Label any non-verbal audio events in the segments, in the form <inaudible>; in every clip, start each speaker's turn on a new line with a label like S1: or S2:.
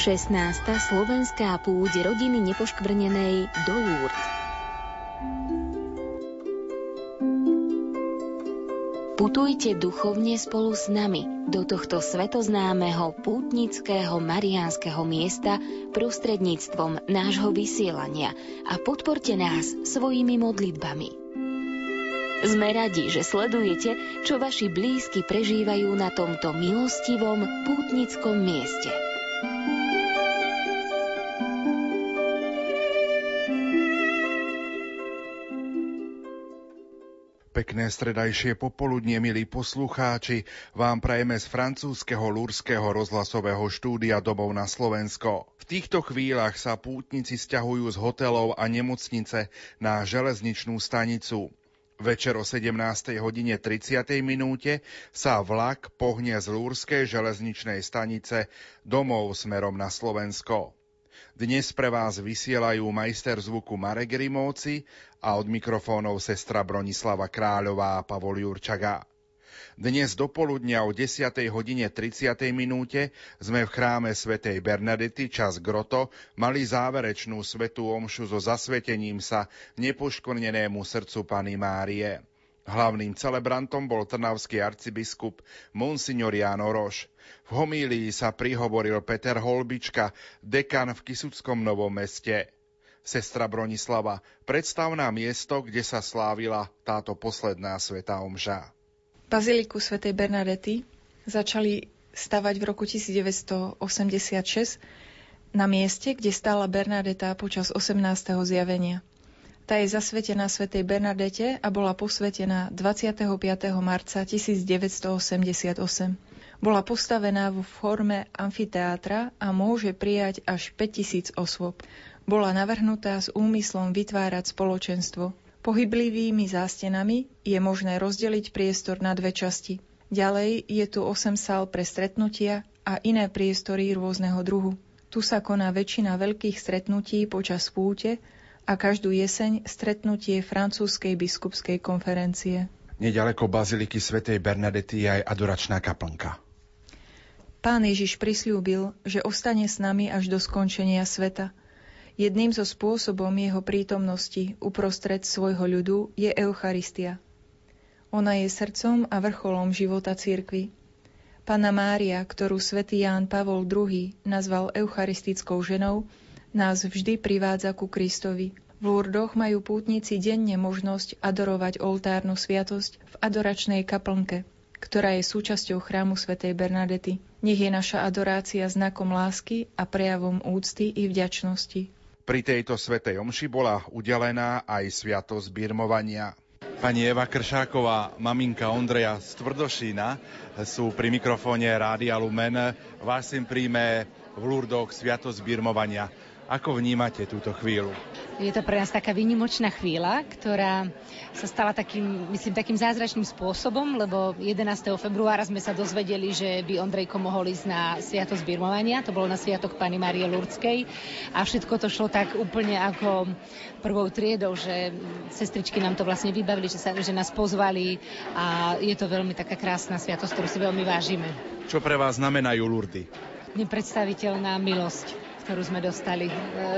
S1: 16. slovenská púť rodiny nepoškvrnenej do Lourdes. Putujte duchovne spolu s nami do tohto svetoznámeho pútnického mariánskeho miesta prostredníctvom nášho vysielania a podporte nás svojimi modlitbami. Sme radi, že sledujete, čo vaši blízky prežívajú na tomto milostivom pútnickom mieste.
S2: Pekné stredajšie popoludnie, milí poslucháči, vám prajeme z francúzskeho lúrského rozhlasového štúdia domov na Slovensko. V týchto chvíľach sa pútnici stiahujú z hotelov a nemocnice na železničnú stanicu. Večer o 17. hodine 30. minúte sa vlak pohne z Lúrskej železničnej stanice domov smerom na Slovensko. Dnes pre vás vysielajú majster zvuku Marek Rimovci a od mikrofónov sestra Bronislava Kráľová a Pavol Jurčaga. Dnes do poludnia o 10. hodine 30. minúte sme v chráme svätej Bernadety čas Groto mali záverečnú svetú omšu so zasvetením sa nepoškornenému srdcu Pany Márie. Hlavným celebrantom bol trnavský arcibiskup Monsignor Ján Oroš. V homílii sa prihovoril Peter Holbička, dekan v Kisuckom Novom meste. Sestra Bronislava, predstav nám miesto, kde sa slávila táto posledná svetá omša.
S3: Baziliku svätej Bernadety začali stavať v roku 1986 na mieste, kde stála Bernadeta počas 18. zjavenia. Tá je zasvetená svätej Bernadete a bola posvetená 25. marca 1988. Bola postavená vo forme amfiteátra a môže prijať až 5000 osôb. Bola navrhnutá s úmyslom vytvárať spoločenstvo. Pohyblivými zástenami je možné rozdeliť priestor na dve časti. Ďalej je tu 8 sál pre stretnutia a iné priestory rôzneho druhu. Tu sa koná väčšina veľkých stretnutí počas púte a každú jeseň stretnutie francúzskej biskupskej konferencie.
S2: Nedaleko baziliky svätej Bernadety je aj adoračná kaplnka.
S3: Pán Ježiš prislúbil, že ostane s nami až do skončenia sveta – Jedným zo spôsobom jeho prítomnosti uprostred svojho ľudu je Eucharistia. Ona je srdcom a vrcholom života cirkvy. Pana Mária, ktorú svätý Ján Pavol II nazval eucharistickou ženou, nás vždy privádza ku Kristovi. V Lurdoch majú pútnici denne možnosť adorovať oltárnu sviatosť v adoračnej kaplnke, ktorá je súčasťou chrámu svätej Bernadety. Nech je naša adorácia znakom lásky a prejavom úcty i vďačnosti.
S2: Pri tejto svetej omši bola udelená aj sviatosť birmovania. Pani Eva Kršáková, maminka Ondreja z Tvrdošína, sú pri mikrofóne Rádia Lumen. Vás sem príjme v Lurdoch sviatosť birmovania. Ako vnímate túto chvíľu?
S4: Je to pre nás taká výnimočná chvíľa, ktorá sa stala takým, myslím, takým zázračným spôsobom, lebo 11. februára sme sa dozvedeli, že by Ondrejko mohol ísť na sviatosť birmovania, to bolo na sviatok Pani Marie Lurdskej a všetko to šlo tak úplne ako prvou triedou, že sestričky nám to vlastne vybavili, že, sa, že nás pozvali a je to veľmi taká krásna sviatosť, ktorú si veľmi vážime.
S2: Čo pre vás znamenajú Lurdy?
S4: Nepredstaviteľná milosť ktorú sme dostali. E,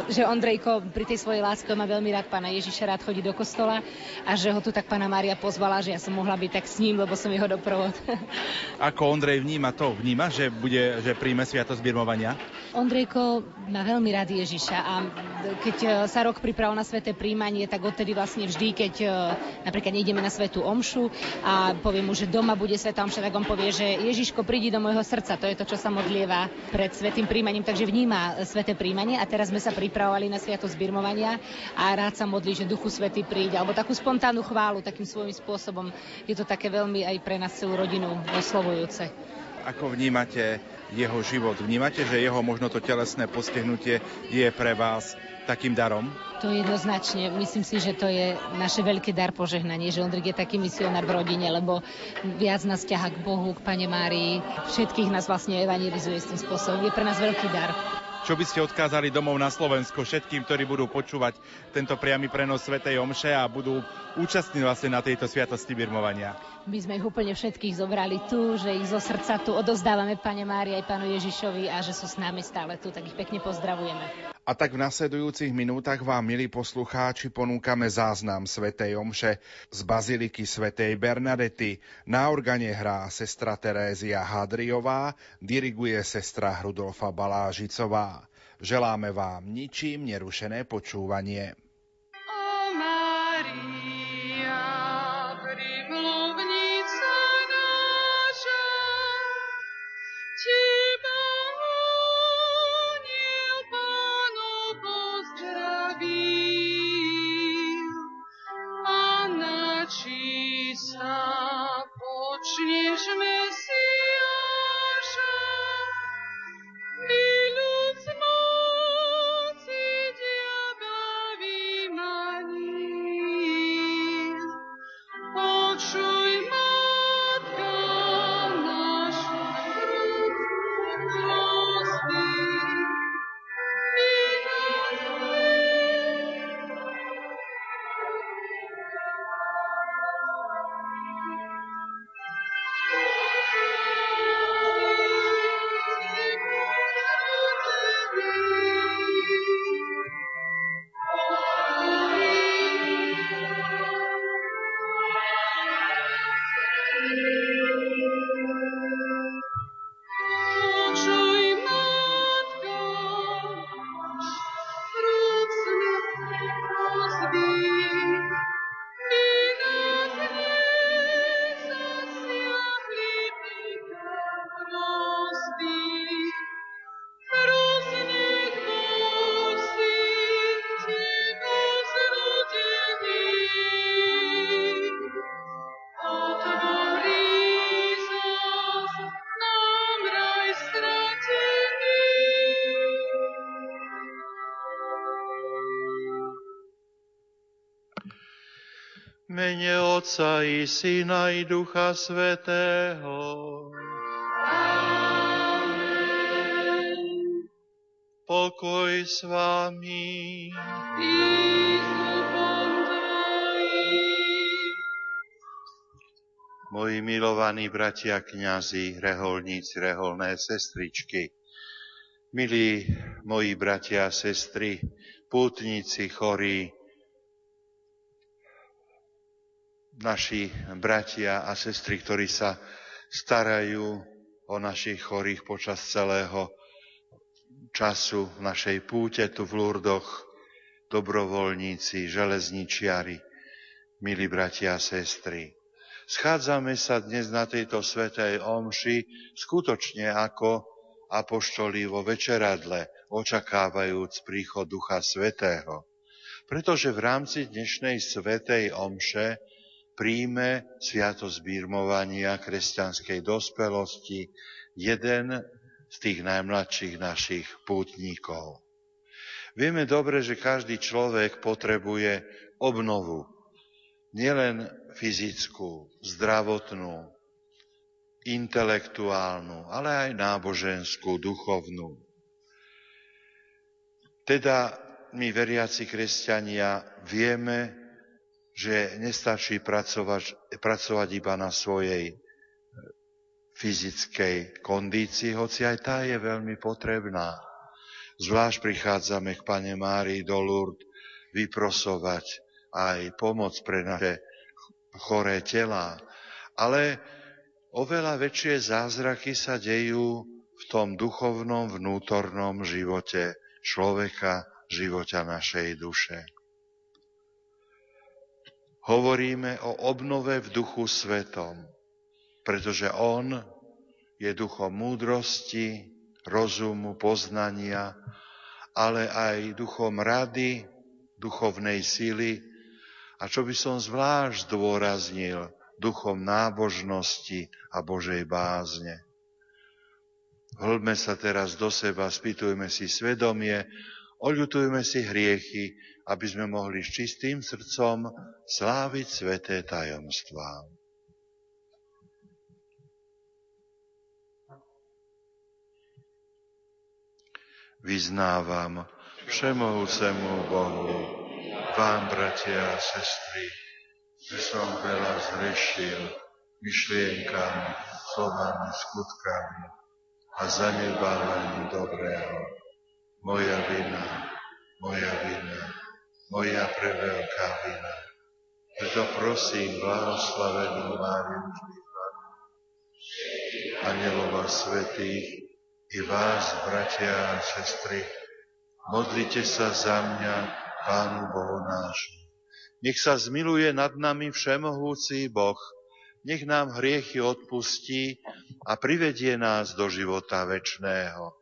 S4: že Ondrejko pri tej svojej láske má veľmi rád pána Ježiša, rád chodí do kostola a že ho tu tak pána Mária pozvala, že ja som mohla byť tak s ním, lebo som jeho doprovod. <laughs>
S2: Ako Ondrej vníma to? Vníma, že, bude, že príjme sviatosť birmovania?
S4: Ondrejko má veľmi rád Ježiša a keď e, sa rok pripravil na sveté príjmanie, tak odtedy vlastne vždy, keď e, napríklad nejdeme na svetú omšu a poviem mu, že doma bude svetá omša, tak on povie, že Ježiško prídi do môjho srdca. To je to, čo sa modlieva pred svetým príjmaním, takže vníma svet sveté príjmanie a teraz sme sa pripravovali na sviatosť birmovania a rád sa modlí, že Duchu Svety príde, alebo takú spontánnu chválu takým svojím spôsobom. Je to také veľmi aj pre nás celú rodinu oslovujúce.
S2: Ako vnímate jeho život? Vnímate, že jeho možno to telesné postihnutie je pre vás takým darom?
S4: To jednoznačne. Myslím si, že to je naše veľké dar požehnanie, že Ondrik je taký misionár v rodine, lebo viac nás ťaha k Bohu, k Pane Márii. Všetkých nás vlastne evangelizuje s tým spôsobom. Je pre nás veľký dar.
S2: Čo by ste odkázali domov na Slovensko všetkým, ktorí budú počúvať tento priamy prenos Svetej Omše a budú účastní vlastne na tejto sviatosti birmovania?
S4: My sme ich úplne všetkých zobrali tu, že ich zo srdca tu odozdávame Pane Mári aj Pánu Ježišovi a že sú s nami stále tu, tak ich pekne pozdravujeme.
S2: A tak v nasledujúcich minútach vám, milí poslucháči, ponúkame záznam Svetej Omše z Baziliky Svetej Bernadety. Na organe hrá sestra Terézia Hadriová, diriguje sestra Rudolfa Balážicová. Želáme vám ničím nerušené počúvanie.
S5: Mene Otca i Syna i Ducha Svetého. Amen. Pokoj s vami. Moji milovaní bratia kňazi, reholníci, reholné sestričky, milí moji bratia a sestry, pútnici, chorí, naši bratia a sestry, ktorí sa starajú o našich chorých počas celého času našej púte tu v Lurdoch, dobrovoľníci, železničiari, milí bratia a sestry. Schádzame sa dnes na tejto svetej omši skutočne ako apoštoli vo večeradle, očakávajúc príchod Ducha Svetého. Pretože v rámci dnešnej svetej omše príjme sviatosť bírmovania kresťanskej dospelosti jeden z tých najmladších našich pútnikov. Vieme dobre, že každý človek potrebuje obnovu, nielen fyzickú, zdravotnú, intelektuálnu, ale aj náboženskú, duchovnú. Teda my veriaci kresťania vieme, že nestačí pracovať, pracovať iba na svojej e, fyzickej kondícii, hoci aj tá je veľmi potrebná. Zvlášť prichádzame k Pane Márii do Lourdes vyprosovať aj pomoc pre naše choré tela. Ale oveľa väčšie zázraky sa dejú v tom duchovnom vnútornom živote človeka, života našej duše. Hovoríme o obnove v duchu svetom, pretože on je duchom múdrosti, rozumu, poznania, ale aj duchom rady, duchovnej síly a čo by som zvlášť zdôraznil, duchom nábožnosti a Božej bázne. Hlbme sa teraz do seba, spýtujme si svedomie, oľutujme si hriechy aby sme mohli s čistým srdcom sláviť sveté tajomstvá. vyznávam všemohúcemu Bohu, vám, bratia a sestry, že som veľa zrešil myšlienkami, slovami, skutkami a zanedbávaním dobrého. Moja vina, moja vina, moja preveľká vina. Preto prosím blahoslavenú Máriu vždy anielova svetých i vás, bratia a sestry, modlite sa za mňa, Pánu Bohu nášu. Nech sa zmiluje nad nami všemohúci Boh, nech nám hriechy odpustí a privedie nás do života večného.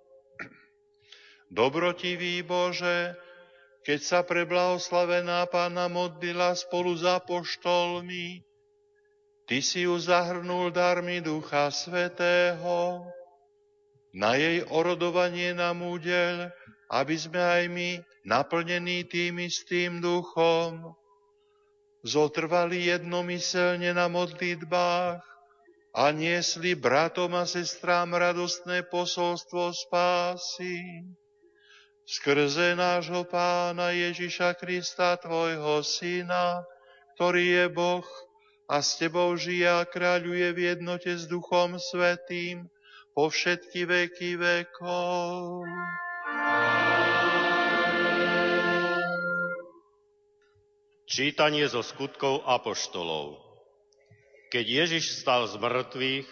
S5: Dobrotivý Bože, keď sa preblahoslavená Pána modlila spolu s apoštolmi, Ty si ju zahrnul darmi Ducha Svetého. Na jej orodovanie nám údel, aby sme aj my, naplnení tým istým duchom, zotrvali jednomyselne na modlitbách a niesli bratom a sestrám radostné posolstvo spásy. Skrze nášho pána Ježiša Krista, tvojho syna, ktorý je Boh a s tebou žije a kráľuje v jednote s Duchom Svetým po všetky veky vekov.
S6: Čítanie zo skutkov apoštolov. Keď Ježiš stal z mŕtvych,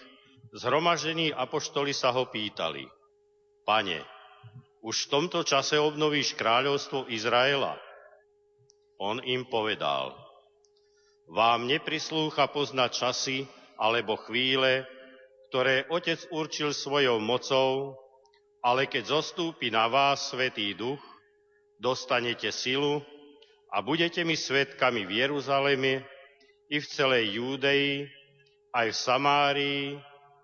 S6: zhromaždení apoštoli sa ho pýtali, Pane, už v tomto čase obnovíš kráľovstvo Izraela? On im povedal, vám neprislúcha poznať časy alebo chvíle, ktoré Otec určil svojou mocou, ale keď zostúpi na vás Svetý Duch, dostanete silu a budete mi svetkami v Jeruzaleme, i v celej Júdeji, aj v Samárii,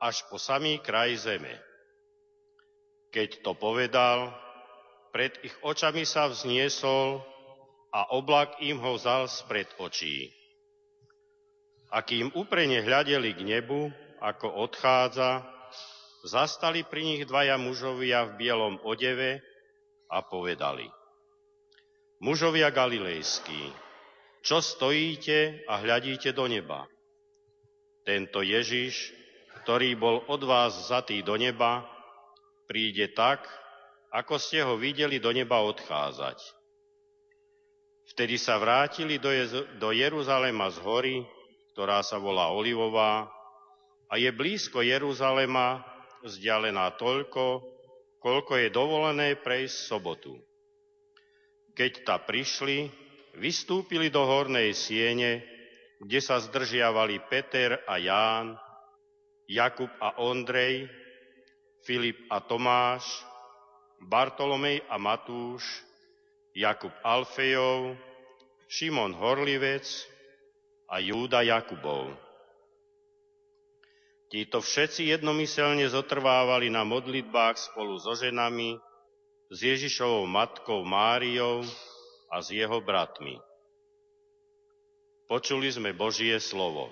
S6: až po samý kraj zeme. Keď to povedal, pred ich očami sa vzniesol a oblak im ho vzal spred očí. A kým uprene hľadeli k nebu, ako odchádza, zastali pri nich dvaja mužovia v bielom odeve a povedali. Mužovia galilejskí, čo stojíte a hľadíte do neba? Tento Ježiš, ktorý bol od vás zatý do neba, príde tak, ako ste ho videli do neba odchádzať. Vtedy sa vrátili do, Jez- do Jeruzalema z hory, ktorá sa volá Olivová a je blízko Jeruzalema, vzdialená toľko, koľko je dovolené prejsť sobotu. Keď ta prišli, vystúpili do hornej siene, kde sa zdržiavali Peter a Ján, Jakub a Ondrej, Filip a Tomáš, Bartolomej a Matúš, Jakub Alfejov, Šimon Horlivec a Júda Jakubov. Títo všetci jednomyselne zotrvávali na modlitbách spolu so ženami, s Ježišovou matkou Máriou, a s jeho bratmi. Počuli sme Božie slovo.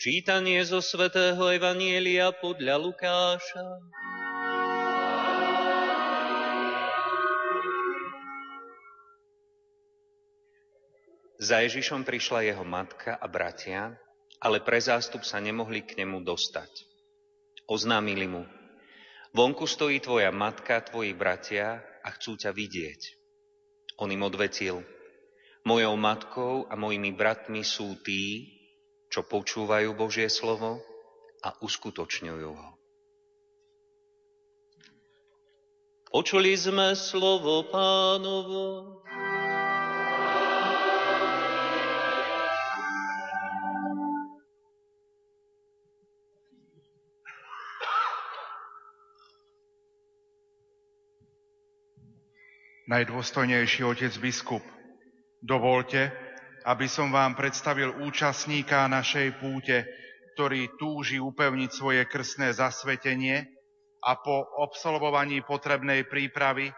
S7: Čítanie zo svätého Evanielia podľa Lukáša. Za Ježišom prišla jeho matka a bratia, ale pre zástup sa nemohli k nemu dostať. Oznámili mu, vonku stojí tvoja matka, tvoji bratia a chcú ťa vidieť. On im odvetil, mojou matkou a mojimi bratmi sú tí, čo počúvajú Božie slovo a uskutočňujú ho. Počuli sme slovo pánovo.
S2: Najdôstojnejší otec biskup, dovolte, aby som vám predstavil účastníka našej púte, ktorý túži upevniť svoje krstné zasvetenie a po absolvovaní potrebnej prípravy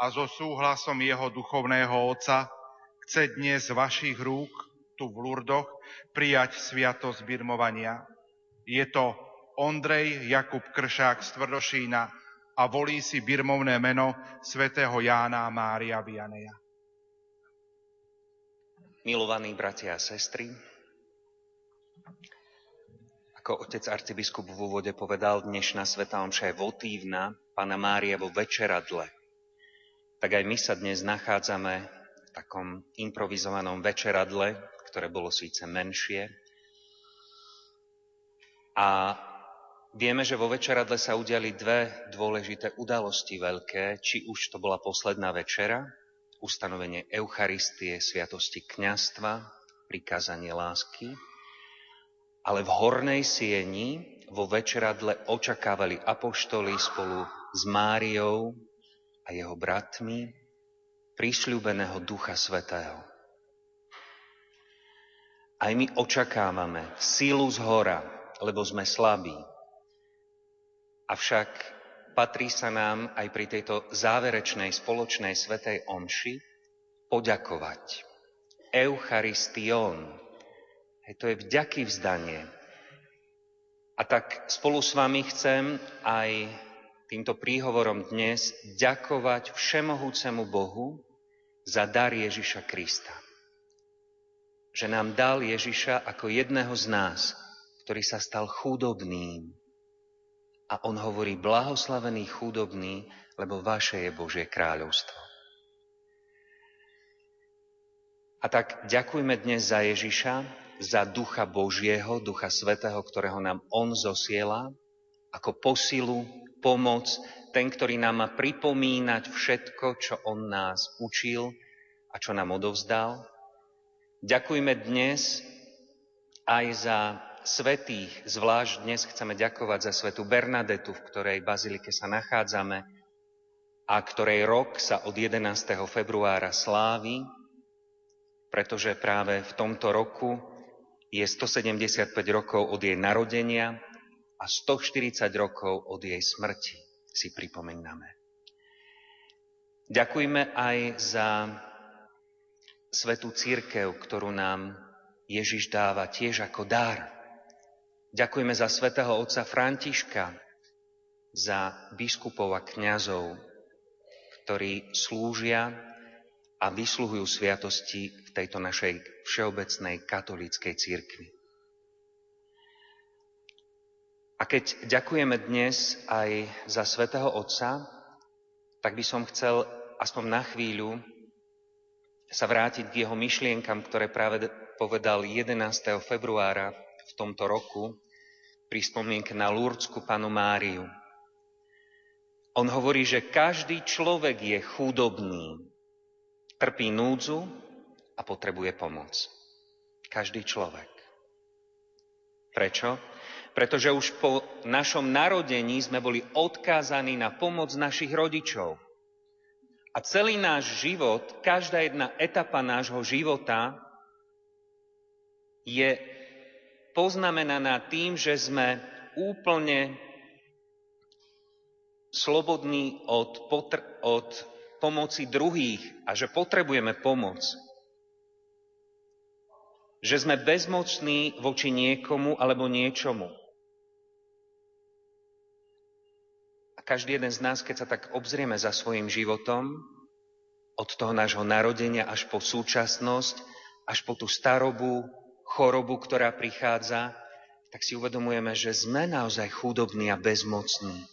S2: a so súhlasom jeho duchovného otca chce dnes z vašich rúk tu v Lurdoch prijať sviatosť birmovania. Je to Ondrej Jakub Kršák z Tvrdošína, a volí si birmovné meno svätého Jána Mária Vianeja.
S7: Milovaní bratia a sestry, ako otec arcibiskup v úvode povedal, dnešná sveta omša je votívna, Pana Mária vo večeradle. Tak aj my sa dnes nachádzame v takom improvizovanom večeradle, ktoré bolo síce menšie. A Vieme, že vo večeradle sa udiali dve dôležité udalosti veľké, či už to bola posledná večera, ustanovenie Eucharistie, sviatosti kňastva, prikázanie lásky, ale v hornej sieni vo večeradle očakávali apoštoli spolu s Máriou a jeho bratmi prísľúbeného Ducha Svetého. Aj my očakávame sílu z hora, lebo sme slabí, Avšak patrí sa nám aj pri tejto záverečnej spoločnej svetej omši poďakovať. Eucharistion. Hej, to je vďaky vzdanie. A tak spolu s vami chcem aj týmto príhovorom dnes ďakovať všemohúcemu Bohu za dar Ježiša Krista. Že nám dal Ježiša ako jedného z nás, ktorý sa stal chudobným. A on hovorí, blahoslavený chudobný, lebo vaše je Božie kráľovstvo. A tak ďakujme dnes za Ježiša, za Ducha Božieho, Ducha Svetého, ktorého nám On zosiela, ako posilu, pomoc, ten, ktorý nám má pripomínať všetko, čo On nás učil a čo nám odovzdal. Ďakujme dnes aj za svetých, zvlášť dnes chceme ďakovať za svetu Bernadetu, v ktorej bazilike sa nachádzame a ktorej rok sa od 11. februára slávi, pretože práve v tomto roku je 175 rokov od jej narodenia a 140 rokov od jej smrti, si pripomíname. Ďakujme aj za svetú církev, ktorú nám Ježiš dáva tiež ako dar. Ďakujeme za svätého otca Františka, za biskupov a kňazov, ktorí slúžia a vysluhujú sviatosti v tejto našej všeobecnej katolíckej církvi. A keď ďakujeme dnes aj za svätého Otca, tak by som chcel aspoň na chvíľu sa vrátiť k jeho myšlienkam, ktoré práve povedal 11. februára v tomto roku pri spomienke na Lurdsku panu Máriu. On hovorí, že každý človek je chudobný, trpí núdzu a potrebuje pomoc. Každý človek. Prečo? Pretože už po našom narodení sme boli odkázaní na pomoc našich rodičov. A celý náš život, každá jedna etapa nášho života je poznamenaná tým, že sme úplne slobodní od, potr- od pomoci druhých a že potrebujeme pomoc. Že sme bezmocní voči niekomu alebo niečomu. A každý jeden z nás, keď sa tak obzrieme za svojim životom, od toho nášho narodenia až po súčasnosť, až po tú starobu, chorobu, ktorá prichádza, tak si uvedomujeme, že sme naozaj chudobní a bezmocní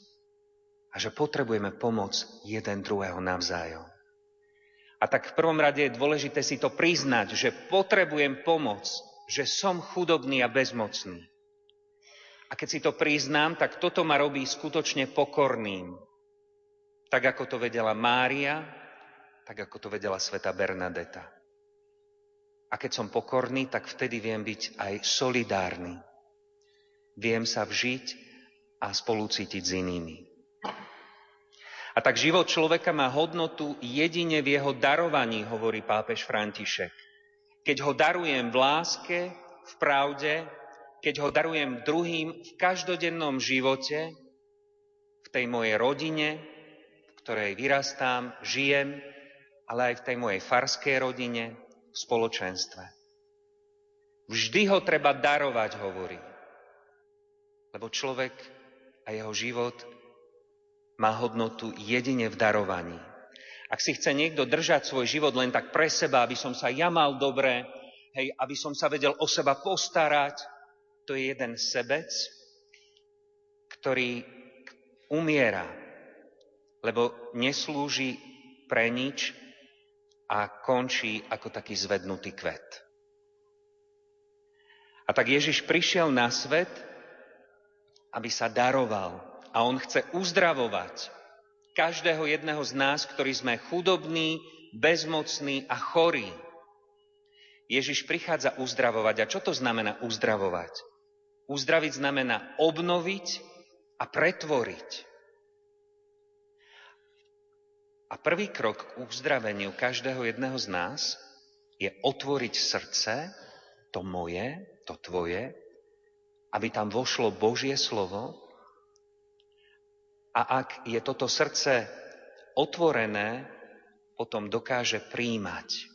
S7: a že potrebujeme pomoc jeden druhého navzájom. A tak v prvom rade je dôležité si to priznať, že potrebujem pomoc, že som chudobný a bezmocný. A keď si to priznám, tak toto ma robí skutočne pokorným. Tak ako to vedela Mária, tak ako to vedela sveta Bernadeta. A keď som pokorný, tak vtedy viem byť aj solidárny. Viem sa vžiť a spolucítiť s inými. A tak život človeka má hodnotu jedine v jeho darovaní, hovorí pápež František. Keď ho darujem v láske, v pravde, keď ho darujem druhým v každodennom živote, v tej mojej rodine, v ktorej vyrastám, žijem, ale aj v tej mojej farskej rodine, v spoločenstve. Vždy ho treba darovať, hovorí. Lebo človek a jeho život má hodnotu jedine v darovaní. Ak si chce niekto držať svoj život len tak pre seba, aby som sa ja mal dobre, hej, aby som sa vedel o seba postarať, to je jeden sebec, ktorý umiera, lebo neslúži pre nič a končí ako taký zvednutý kvet. A tak Ježiš prišiel na svet, aby sa daroval, a on chce uzdravovať každého jedného z nás, ktorí sme chudobní, bezmocní a chorí. Ježiš prichádza uzdravovať. A čo to znamená uzdravovať? Uzdraviť znamená obnoviť a pretvoriť. A prvý krok k uzdraveniu každého jedného z nás je otvoriť srdce, to moje, to tvoje, aby tam vošlo Božie slovo A ak je toto srdce otvorené, potom dokáže príjmať,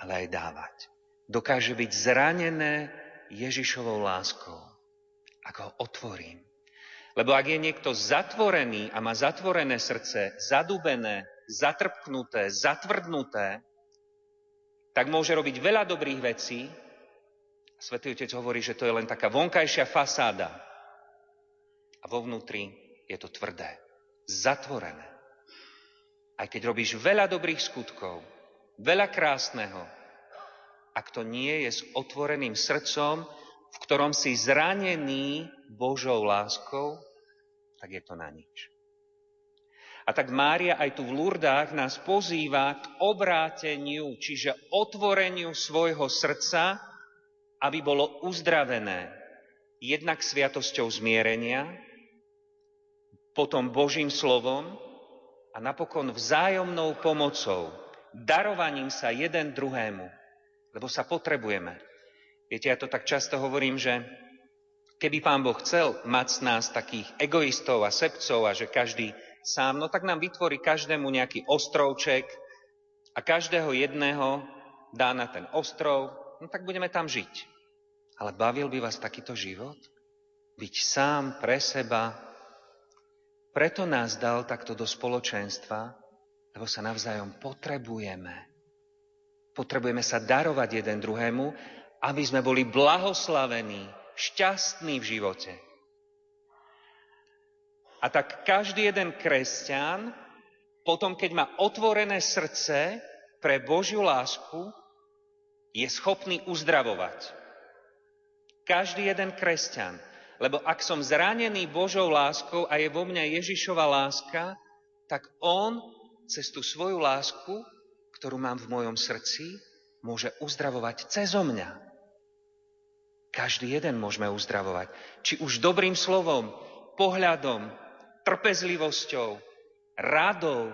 S7: ale aj dávať. Dokáže byť zranené Ježišovou láskou, ak ho otvorím. Lebo ak je niekto zatvorený a má zatvorené srdce, zadubené, zatrpknuté, zatvrdnuté, tak môže robiť veľa dobrých vecí. Svetý Otec hovorí, že to je len taká vonkajšia fasáda. A vo vnútri je to tvrdé, zatvorené. Aj keď robíš veľa dobrých skutkov, veľa krásneho, ak to nie je s otvoreným srdcom, v ktorom si zranený Božou láskou, tak je to na nič. A tak Mária aj tu v Lurdách nás pozýva k obráteniu, čiže otvoreniu svojho srdca, aby bolo uzdravené jednak sviatosťou zmierenia, potom Božím slovom a napokon vzájomnou pomocou, darovaním sa jeden druhému, lebo sa potrebujeme. Viete, ja to tak často hovorím, že keby pán Boh chcel mať z nás takých egoistov a sebcov a že každý sám, no tak nám vytvorí každému nejaký ostrovček a každého jedného dá na ten ostrov, no tak budeme tam žiť. Ale bavil by vás takýto život? Byť sám pre seba? Preto nás dal takto do spoločenstva, lebo sa navzájom potrebujeme. Potrebujeme sa darovať jeden druhému aby sme boli blahoslavení, šťastní v živote. A tak každý jeden kresťan, potom keď má otvorené srdce pre Božiu lásku, je schopný uzdravovať. Každý jeden kresťan. Lebo ak som zranený Božou láskou a je vo mňa Ježišova láska, tak On cez tú svoju lásku, ktorú mám v mojom srdci, môže uzdravovať cezo mňa. Každý jeden môžeme uzdravovať. Či už dobrým slovom, pohľadom, trpezlivosťou, radou,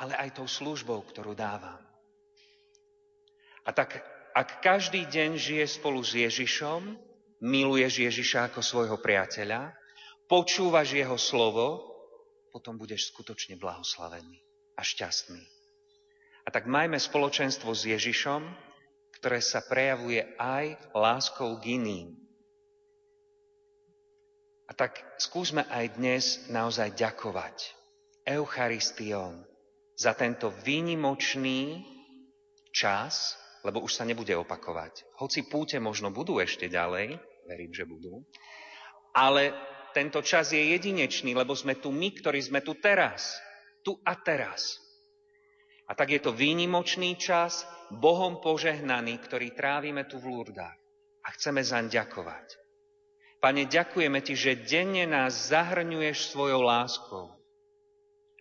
S7: ale aj tou službou, ktorú dávam. A tak, ak každý deň žije spolu s Ježišom, miluješ Ježiša ako svojho priateľa, počúvaš jeho slovo, potom budeš skutočne blahoslavený a šťastný. A tak majme spoločenstvo s Ježišom, ktoré sa prejavuje aj láskou k iným. A tak skúsme aj dnes naozaj ďakovať Eucharistiom za tento výnimočný čas, lebo už sa nebude opakovať. Hoci púte možno budú ešte ďalej, verím, že budú, ale tento čas je jedinečný, lebo sme tu my, ktorí sme tu teraz. Tu a teraz. A tak je to výnimočný čas, Bohom požehnaný, ktorý trávime tu v Lurdách. A chceme zaň ďakovať. Pane, ďakujeme Ti, že denne nás zahrňuješ svojou láskou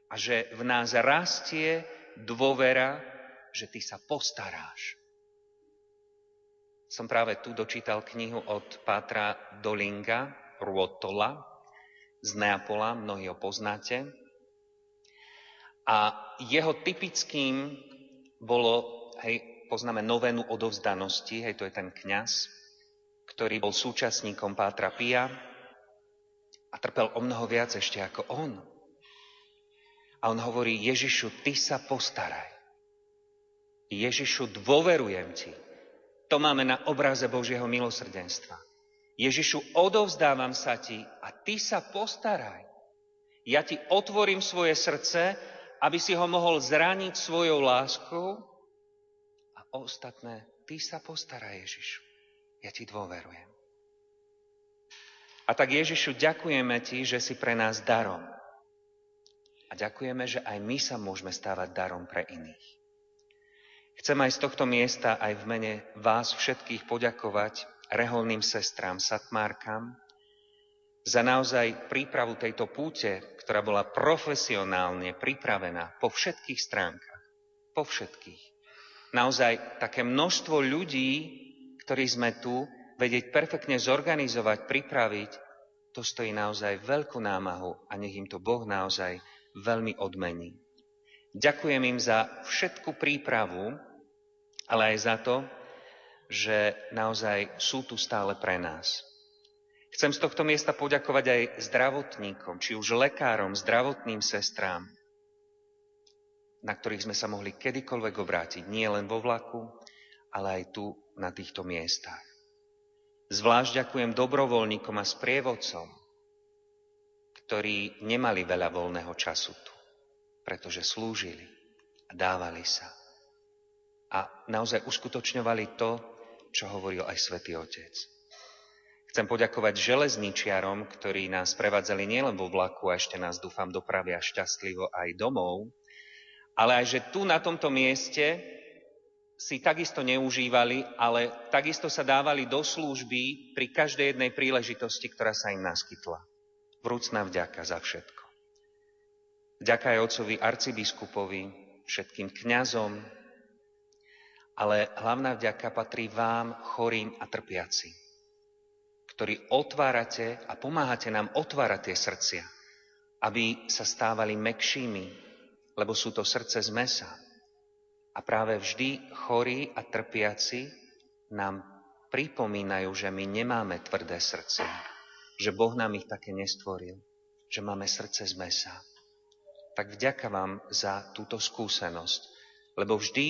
S7: a že v nás rastie dôvera, že Ty sa postaráš. Som práve tu dočítal knihu od Pátra Dolinga, Ruotola, z Neapola, mnohí ho poznáte. A jeho typickým bolo hej, poznáme novénu odovzdanosti, hej, to je ten kňaz, ktorý bol súčasníkom Pátra Pia a trpel o mnoho viac ešte ako on. A on hovorí, Ježišu, ty sa postaraj. Ježišu, dôverujem ti. To máme na obraze Božieho milosrdenstva. Ježišu, odovzdávam sa ti a ty sa postaraj. Ja ti otvorím svoje srdce, aby si ho mohol zraniť svojou láskou o ostatné ty sa postará, Ježišu. Ja ti dôverujem. A tak Ježišu, ďakujeme ti, že si pre nás darom. A ďakujeme, že aj my sa môžeme stávať darom pre iných. Chcem aj z tohto miesta, aj v mene vás všetkých poďakovať reholným sestrám, satmárkam, za naozaj prípravu tejto púte, ktorá bola profesionálne pripravená po všetkých stránkach. Po všetkých naozaj také množstvo ľudí, ktorí sme tu, vedieť perfektne zorganizovať, pripraviť, to stojí naozaj veľkú námahu a nech im to Boh naozaj veľmi odmení. Ďakujem im za všetku prípravu, ale aj za to, že naozaj sú tu stále pre nás. Chcem z tohto miesta poďakovať aj zdravotníkom, či už lekárom, zdravotným sestrám, na ktorých sme sa mohli kedykoľvek obrátiť, nie len vo vlaku, ale aj tu na týchto miestach. Zvlášť ďakujem dobrovoľníkom a sprievodcom, ktorí nemali veľa voľného času tu, pretože slúžili a dávali sa. A naozaj uskutočňovali to, čo hovoril aj svätý Otec. Chcem poďakovať železničiarom, ktorí nás prevádzali nielen vo vlaku a ešte nás, dúfam, dopravia šťastlivo aj domov, ale aj, že tu na tomto mieste si takisto neužívali, ale takisto sa dávali do služby pri každej jednej príležitosti, ktorá sa im naskytla. Vrúcná vďaka za všetko. Vďaka aj otcovi arcibiskupovi, všetkým kňazom, ale hlavná vďaka patrí vám, chorým a trpiacim ktorí otvárate a pomáhate nám otvárať tie srdcia, aby sa stávali mekšími, lebo sú to srdce z mesa. A práve vždy chorí a trpiaci nám pripomínajú, že my nemáme tvrdé srdce, že Boh nám ich také nestvoril, že máme srdce z mesa. Tak vďaka vám za túto skúsenosť, lebo vždy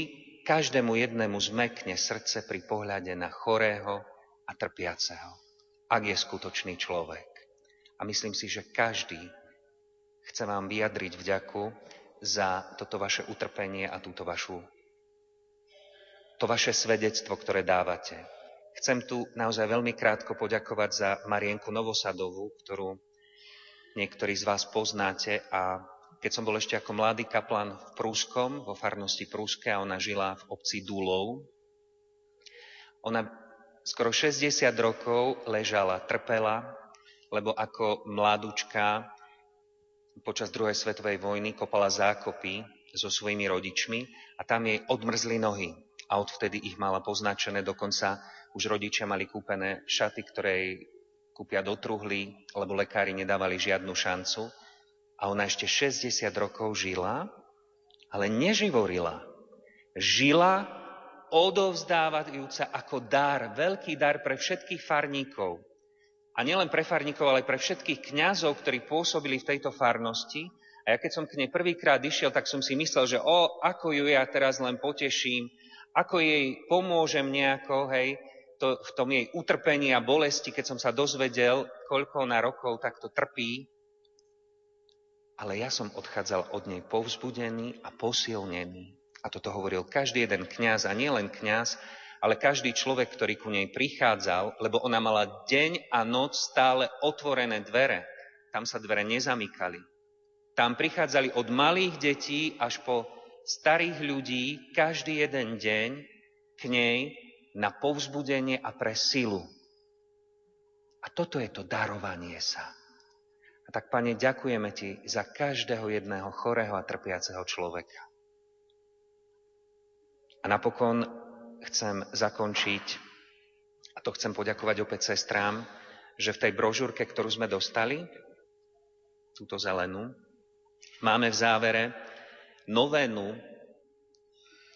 S7: každému jednému zmekne srdce pri pohľade na chorého a trpiaceho ak je skutočný človek. A myslím si, že každý chce vám vyjadriť vďaku za toto vaše utrpenie a túto vašu, to vaše svedectvo, ktoré dávate. Chcem tu naozaj veľmi krátko poďakovať za Marienku Novosadovú, ktorú niektorí z vás poznáte a keď som bol ešte ako mladý kaplan v Prúskom, vo farnosti Prúske a ona žila v obci Dúlov, ona skoro 60 rokov ležala, trpela, lebo ako mladúčka počas druhej svetovej vojny kopala zákopy so svojimi rodičmi a tam jej odmrzli nohy. A odvtedy ich mala poznačené, dokonca už rodičia mali kúpené šaty, ktoré jej kúpia do truhly, lebo lekári nedávali žiadnu šancu. A ona ešte 60 rokov žila, ale neživorila. Žila odovzdávajúca ako dar, veľký dar pre všetkých farníkov. A nielen pre farníkov, ale pre všetkých kňazov, ktorí pôsobili v tejto farnosti. A ja keď som k nej prvýkrát išiel, tak som si myslel, že o, ako ju ja teraz len poteším, ako jej pomôžem nejako, hej, to, v tom jej utrpení a bolesti, keď som sa dozvedel, koľko na rokov takto trpí. Ale ja som odchádzal od nej povzbudený a posilnený. A toto hovoril každý jeden kňaz a nielen kňaz, ale každý človek, ktorý ku nej prichádzal, lebo ona mala deň a noc stále otvorené dvere. Tam sa dvere nezamykali. Tam prichádzali od malých detí až po starých ľudí každý jeden deň k nej na povzbudenie a pre silu. A toto je to darovanie sa. A tak, Pane, ďakujeme Ti za každého jedného chorého a trpiaceho človeka. A napokon chcem zakončiť, a to chcem poďakovať opäť sestrám, že v tej brožúrke, ktorú sme dostali, túto zelenú, máme v závere novénu,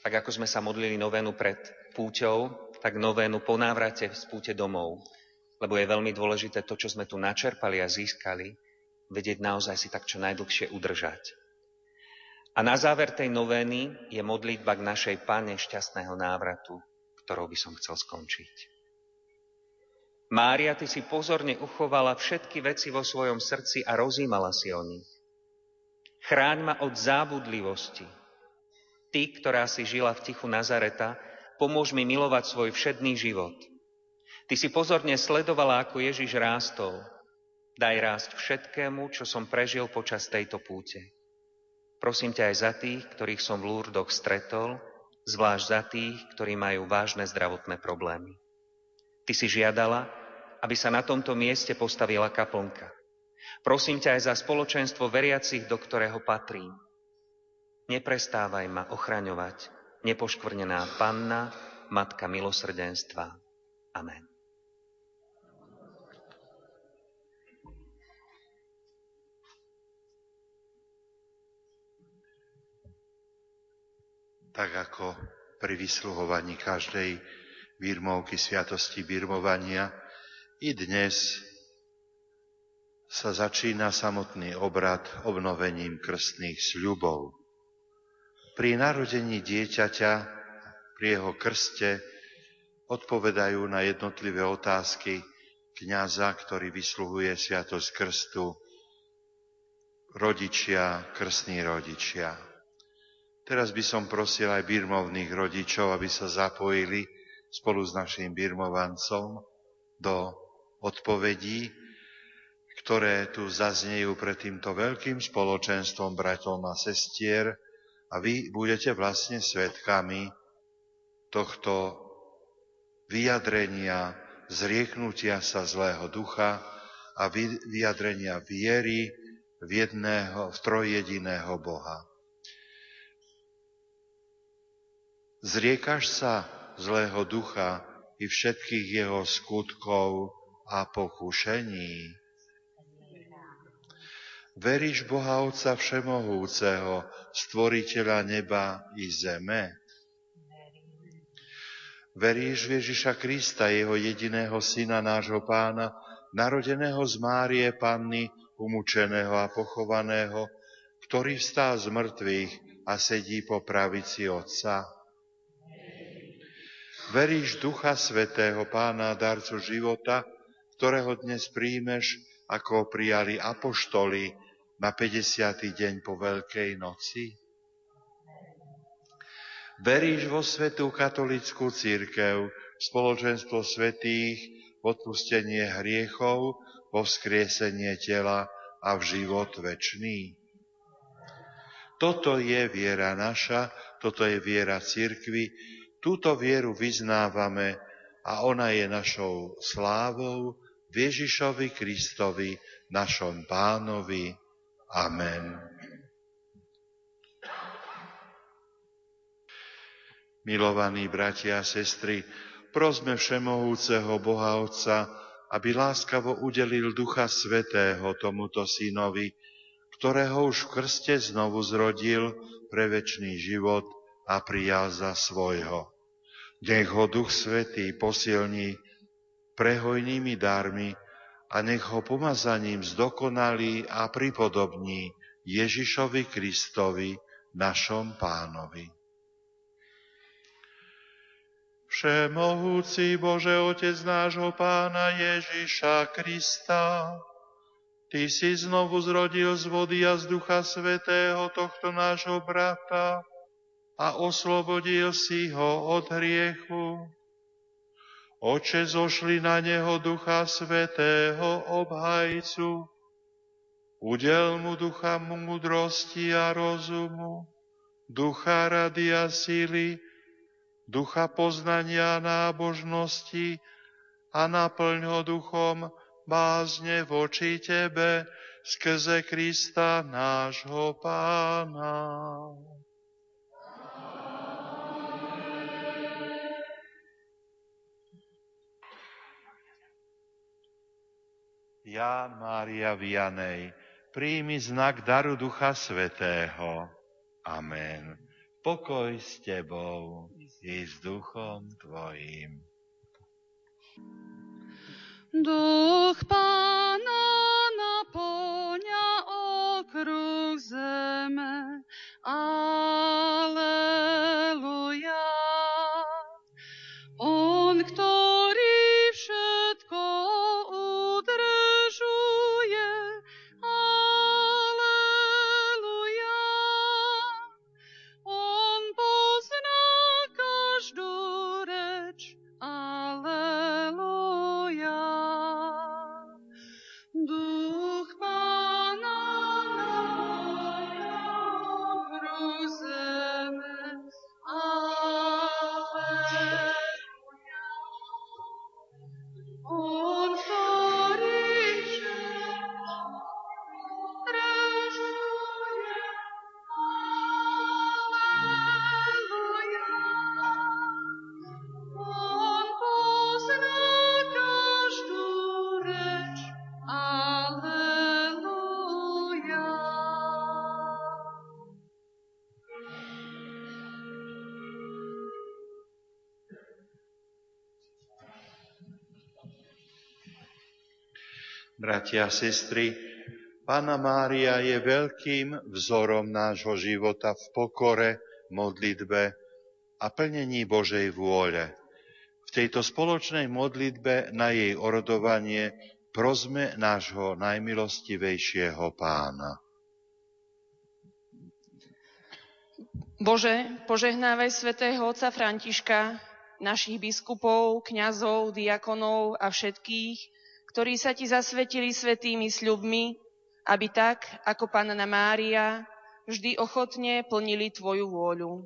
S7: tak ako sme sa modlili novénu pred púťou, tak novénu po návrate z púte domov. Lebo je veľmi dôležité to, čo sme tu načerpali a získali, vedieť naozaj si tak čo najdlhšie udržať. A na záver tej novény je modlitba k našej Pane šťastného návratu, ktorou by som chcel skončiť. Mária, ty si pozorne uchovala všetky veci vo svojom srdci a rozímala si o nich. Chráň ma od zábudlivosti. Ty, ktorá si žila v tichu Nazareta, pomôž mi milovať svoj všedný život. Ty si pozorne sledovala, ako Ježiš rástol. Daj rásť všetkému, čo som prežil počas tejto púte. Prosím ťa aj za tých, ktorých som v Lurdoch stretol, zvlášť za tých, ktorí majú vážne zdravotné problémy. Ty si žiadala, aby sa na tomto mieste postavila kaplnka. Prosím ťa aj za spoločenstvo veriacich, do ktorého patrím. Neprestávaj ma ochraňovať, nepoškvrnená panna, matka milosrdenstva. Amen.
S5: tak ako pri vysluhovaní každej birmovky sviatosti birmovania, i dnes sa začína samotný obrad obnovením krstných sľubov. Pri narodení dieťaťa, pri jeho krste, odpovedajú na jednotlivé otázky kniaza, ktorý vysluhuje sviatosť krstu, rodičia, krstní rodičia. Teraz by som prosil aj birmovných rodičov, aby sa zapojili spolu s našim birmovancom do odpovedí, ktoré tu zaznejú pred týmto veľkým spoločenstvom bratov a sestier a vy budete vlastne svetkami tohto vyjadrenia zrieknutia sa zlého ducha a vyjadrenia viery v jedného, v trojjediného Boha. Zriekaš sa zlého ducha i všetkých jeho skutkov a pokušení. Veríš Boha Otca Všemohúceho, stvoriteľa neba i zeme? Veríš Ježiša Krista, jeho jediného syna, nášho pána, narodeného z Márie Panny, umúčeného a pochovaného, ktorý vstál z mŕtvych a sedí po pravici Otca? Veríš Ducha Svetého, Pána, darcu života, ktorého dnes príjmeš ako prijali apoštoli na 50. deň po Veľkej noci? Veríš vo svetú katolickú církev, spoločenstvo svetých, v odpustenie hriechov, vo vzkriesenie tela a v život večný? Toto je viera naša, toto je viera církvy, túto vieru vyznávame a ona je našou slávou, Ježišovi Kristovi, našom pánovi. Amen. Milovaní bratia a sestry, prosme Všemohúceho Boha Otca, aby láskavo udelil Ducha Svetého tomuto synovi, ktorého už v krste znovu zrodil pre večný život a prijal za svojho. Nech ho Duch Svetý posilní prehojnými darmi a nech ho pomazaním zdokonalí a pripodobní Ježišovi Kristovi, našom pánovi. Všemohúci Bože Otec nášho pána Ježiša Krista, Ty si znovu zrodil z vody a z Ducha Svetého tohto nášho brata a oslobodil si ho od hriechu Oče, zošli na neho Ducha Svetého obhajcu, udel mu ducha múdrosti a rozumu, ducha rady a síly, ducha poznania a nábožnosti a naplň ho duchom bázne voči Tebe skrze Krista nášho Pána. Ján Mária Vianej, príjmi znak daru Ducha Svetého. Amen. Pokoj s tebou i s duchom tvojim.
S8: Duch Pána naplňa okruh zeme. Aleluja.
S5: Bratia a sestry, Pána Mária je veľkým vzorom nášho života v pokore, modlitbe a plnení Božej vôle. V tejto spoločnej modlitbe na jej orodovanie prosme nášho najmilostivejšieho pána.
S9: Bože, požehnávaj svätého otca Františka, našich biskupov, kňazov, diakonov a všetkých, ktorí sa ti zasvetili svetými sľubmi, aby tak, ako Panna Mária, vždy ochotne plnili Tvoju vôľu.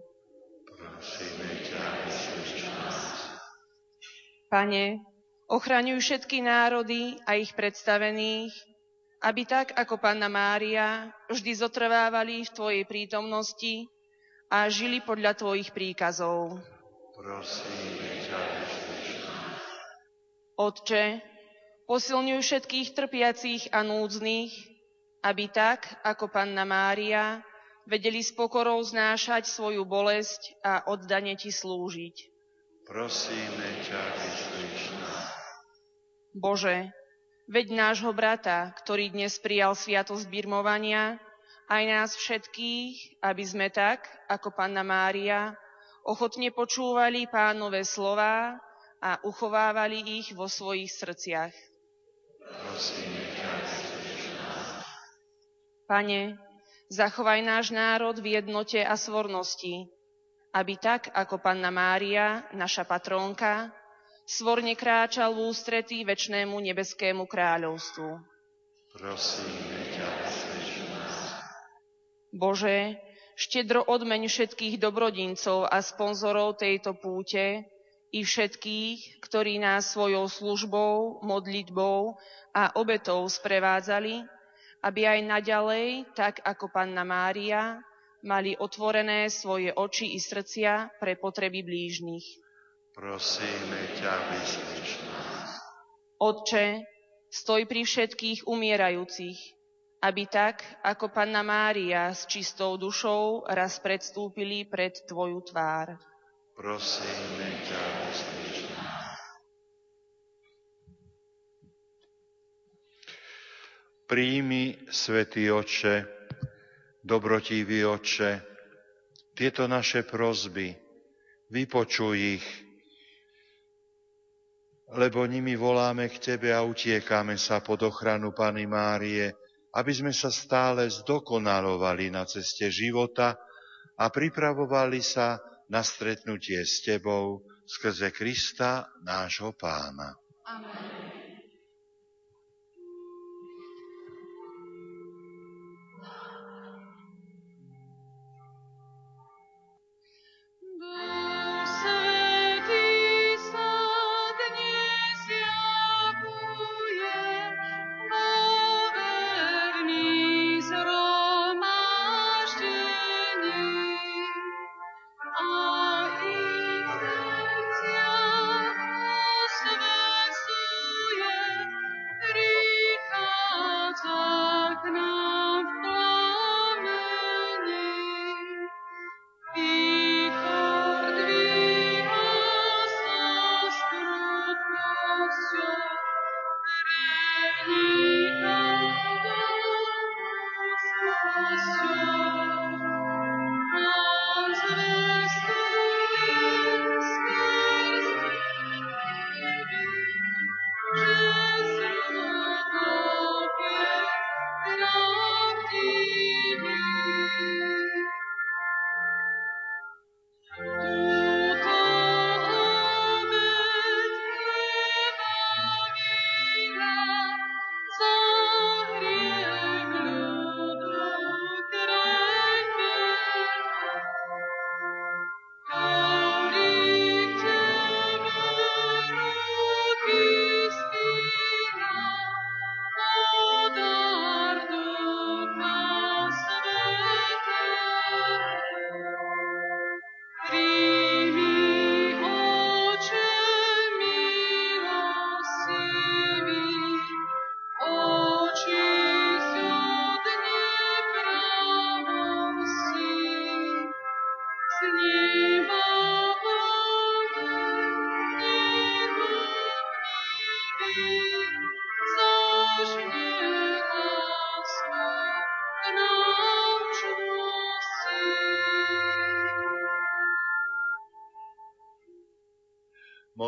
S9: Pane, ochraňuj všetky národy a ich predstavených, aby tak, ako Panna Mária, vždy zotrvávali v Tvojej prítomnosti a žili podľa Tvojich príkazov.
S5: Prosíme ťa,
S9: Otče, posilňuj všetkých trpiacich a núdznych, aby tak, ako Panna Mária, vedeli s pokorou znášať svoju bolesť a oddane Ti slúžiť.
S5: Prosíme ťa, vyslíš nás.
S9: Bože, veď nášho brata, ktorý dnes prijal sviatosť birmovania, aj nás všetkých, aby sme tak, ako Panna Mária, ochotne počúvali pánové slová a uchovávali ich vo svojich srdciach. Pane, zachovaj náš národ v jednote a svornosti, aby tak, ako Panna Mária, naša patrónka, svorne kráčal v ústretí väčšnému nebeskému kráľovstvu.
S5: Prosíme ťa, nás.
S9: Bože, štedro odmeň všetkých dobrodincov a sponzorov tejto púte i všetkých, ktorí nás svojou službou, modlitbou a obetou sprevádzali, aby aj naďalej, tak ako Panna Mária, mali otvorené svoje oči i srdcia pre potreby blížnych.
S5: Prosíme ťa, vyslíš nás.
S9: Otče, stoj pri všetkých umierajúcich, aby tak, ako Panna Mária s čistou dušou raz predstúpili pred Tvoju tvár.
S5: Prosíme ťa, vyslíš. Príjmi, Svetý Oče, dobrotivý Oče, tieto naše prozby, vypočuj ich, lebo nimi voláme k Tebe a utiekame sa pod ochranu Pany Márie, aby sme sa stále zdokonalovali na ceste života a pripravovali sa na stretnutie s Tebou skrze Krista, nášho Pána.
S9: Amen.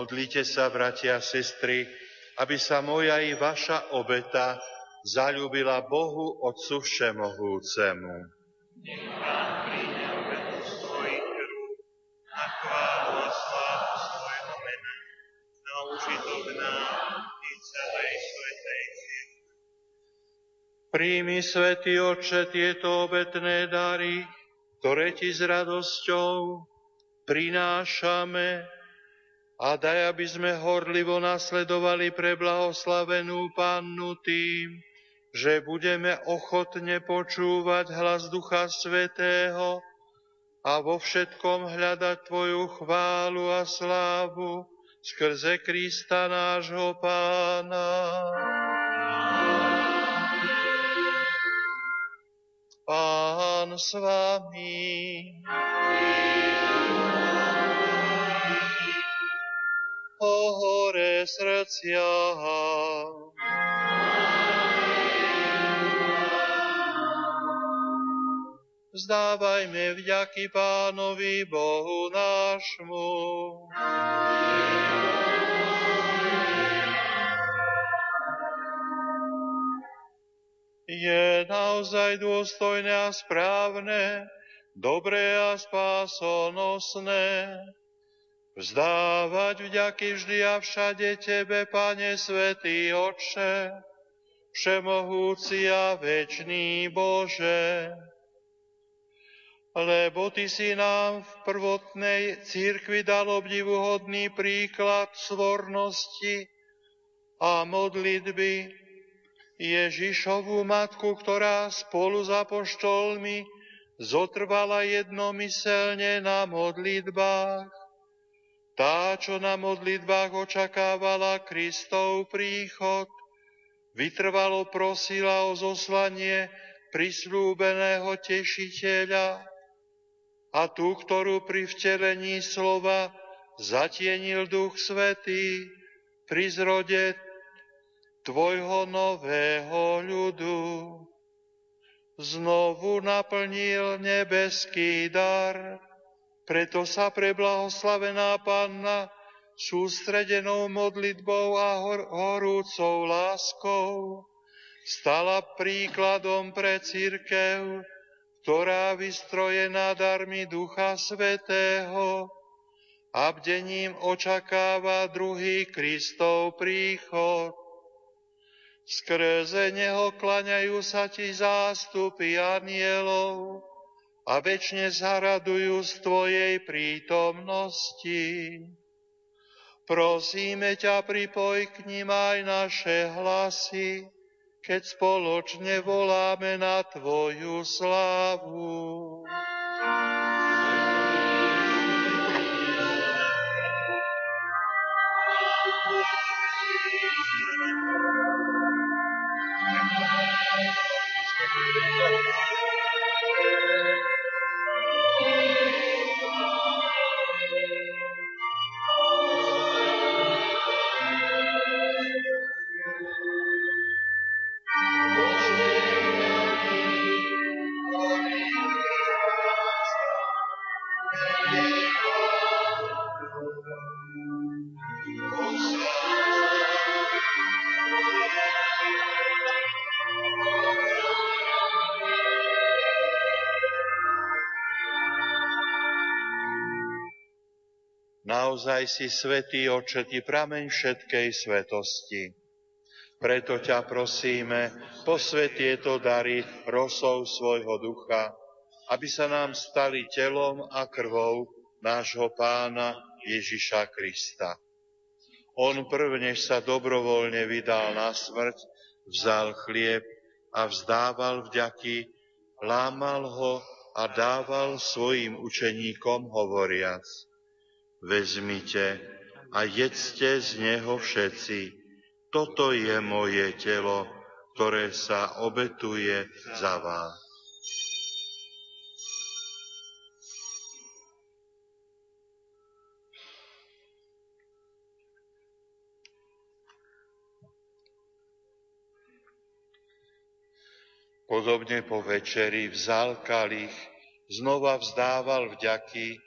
S5: Modlite sa, bratia a sestry, aby sa moja i vaša obeta zalúbila Bohu Otcu Všemohúcemu. Nech Pán príjme obetu svojich na chválu a slávu svojho mena, na i celej svetej Príjmi, Svetý Oče, tieto obetné dary, ktoré Ti s radosťou prinášame a daj, aby sme horlivo nasledovali pre blahoslavenú Pannu tým, že budeme ochotne počúvať hlas Ducha Svetého a vo všetkom hľadať Tvoju chválu a slávu skrze Krista nášho Pána. Pán s vami. o hore srdcia. Vzdávajme vďaky Pánovi Bohu nášmu. Je naozaj dôstojné a správne, dobré a spásonosné, Vzdávať vďaky vždy a všade Tebe, Pane Svetý Otče, Všemohúci a večný Bože, lebo Ty si nám v prvotnej církvi dal obdivuhodný príklad svornosti a modlitby Ježišovú matku, ktorá spolu s apoštolmi zotrvala jednomyselne na modlitbách tá, čo na modlitbách očakávala Kristov príchod, vytrvalo prosila o zoslanie prislúbeného tešiteľa a tú, ktorú pri vtelení slova zatienil Duch Svetý pri zrode Tvojho nového ľudu. Znovu naplnil nebeský dar, preto sa pre blahoslavená Panna sústredenou modlitbou a hor- horúcou láskou stala príkladom pre církev, ktorá vystrojená darmi Ducha Svetého a bdením očakáva druhý Kristov príchod. Skrze neho klaňajú sa ti zástupy anielov, a väčšine zaradujú z Tvojej prítomnosti. Prosíme ťa, pripoj k ním aj naše hlasy, keď spoločne voláme na Tvoju slávu. Naozaj si svetý oče, ty prameň všetkej svetosti. Preto ťa prosíme, posvet tieto dary rosou svojho ducha, aby sa nám stali telom a krvou nášho pána Ježiša Krista. On prvnež sa dobrovoľne vydal na smrť, vzal chlieb a vzdával vďaky, lámal ho a dával svojim učeníkom hovoriac – vezmite a jedzte z neho všetci. Toto je moje telo, ktoré sa obetuje za vás. Podobne po večeri vzal kalich, znova vzdával vďaky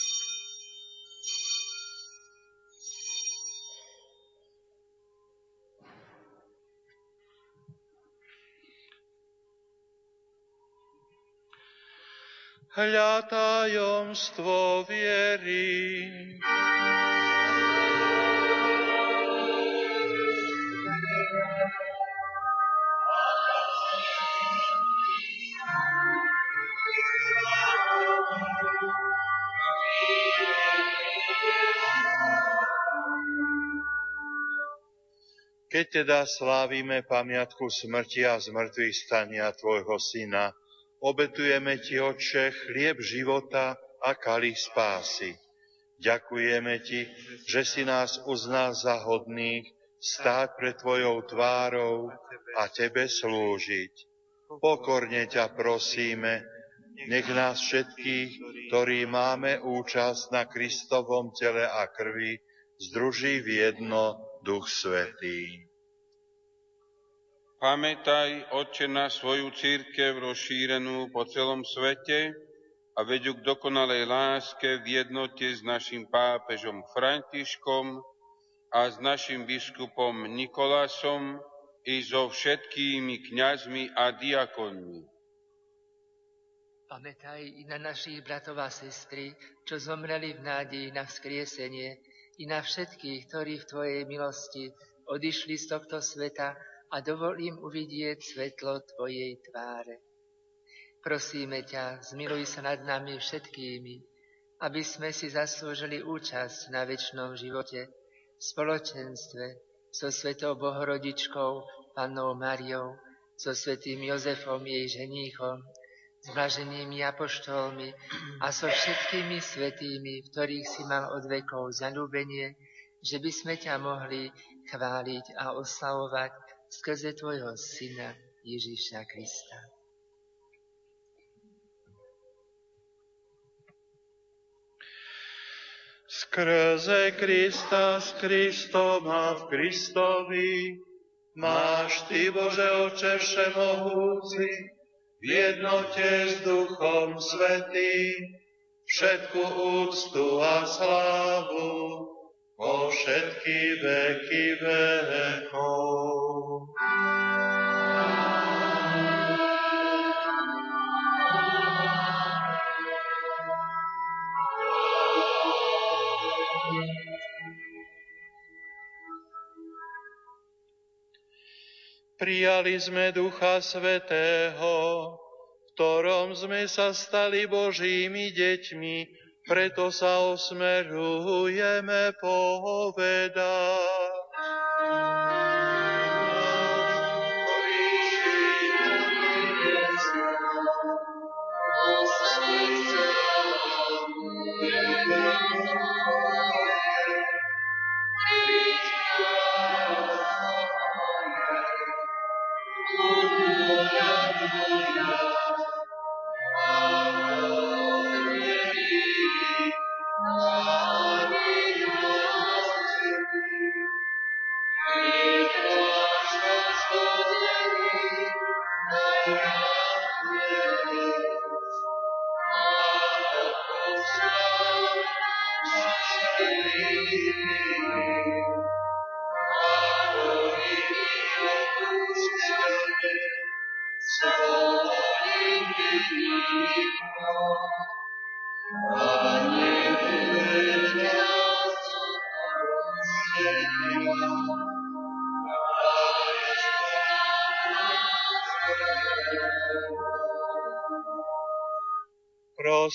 S5: Hľa tajomstvo viery. Keď teda slávime pamiatku smrti a zmrtvých stania Tvojho Syna, obetujeme Ti, Otče, chlieb života a kalich spásy. Ďakujeme Ti, že si nás uznal za hodných stáť pred Tvojou tvárou a Tebe slúžiť. Pokorne ťa prosíme, nech nás všetkých, ktorí máme účasť na Kristovom tele a krvi, združí v jedno Duch Svetý.
S10: Pamätaj, Otče, na svoju církev rozšírenú po celom svete a veď k dokonalej láske v jednote s našim pápežom Františkom a s našim biskupom Nikolásom i so všetkými kňazmi a diakonmi.
S11: Pamätaj i na našich bratov a sestry, čo zomreli v nádeji na vzkriesenie, i na všetkých, ktorí v Tvojej milosti odišli z tohto sveta a dovol im uvidieť svetlo Tvojej tváre. Prosíme ťa, zmiluj sa nad nami všetkými, aby sme si zaslúžili účasť na väčšnom živote, v spoločenstve so Svetou Bohorodičkou, Pannou Mariou, so Svetým Jozefom, jej ženíchom, s blaženými apoštolmi a so všetkými svetými, v ktorých si mal od vekov zanúbenie, že by sme ťa mohli chváliť a oslavovať skrze Tvojho Syna Ježíša Krista.
S5: Skrze Krista, s Kristom a v Kristovi máš Ty, Bože Oče Všemohúci, v jednote s Duchom Svetým, všetku úctu a slávu po všetky veky vekov. Prijali sme Ducha Svetého, v ktorom sme sa stali Božími deťmi, preto sa osmerujeme povedať.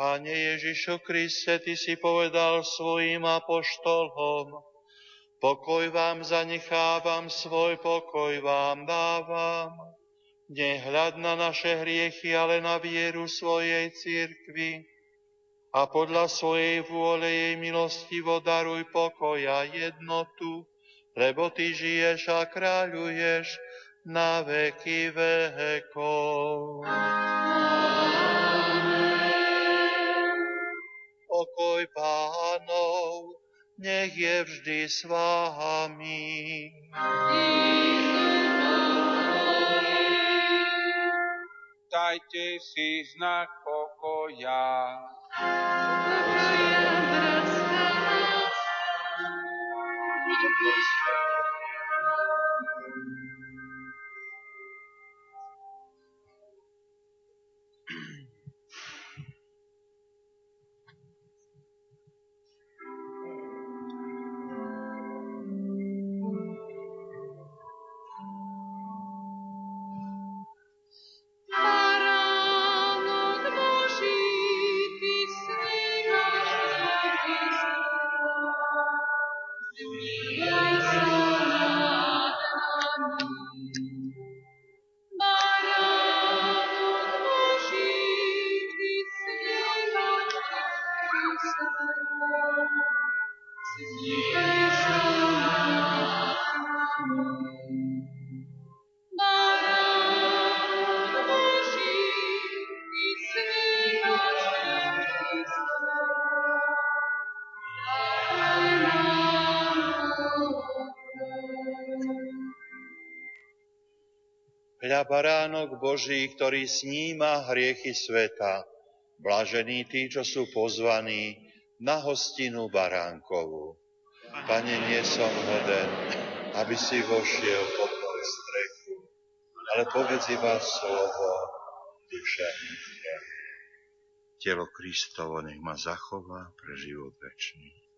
S5: Pane Ježišu Kriste, Ty si povedal svojim apoštolom, pokoj vám zanechávam, svoj pokoj vám dávam. Nehľad na naše hriechy, ale na vieru svojej církvy. A podľa svojej vôle jej milosti daruj pokoj a jednotu, lebo Ty žiješ a kráľuješ na veky vekov. Pokoj pánov, nech je vždy s vámi.
S10: Dajte si znak pokoja.
S8: Baránok baránok Boží,
S5: ktorý sníma hriechy sveta. Blažení tí, čo sú pozvaní na hostinu baránkovú. Pane, nie som hoden, aby si vošiel pod moju strechu, ale povedz iba slovo, duša. Telo Kristovo nech ma zachová pre život večný.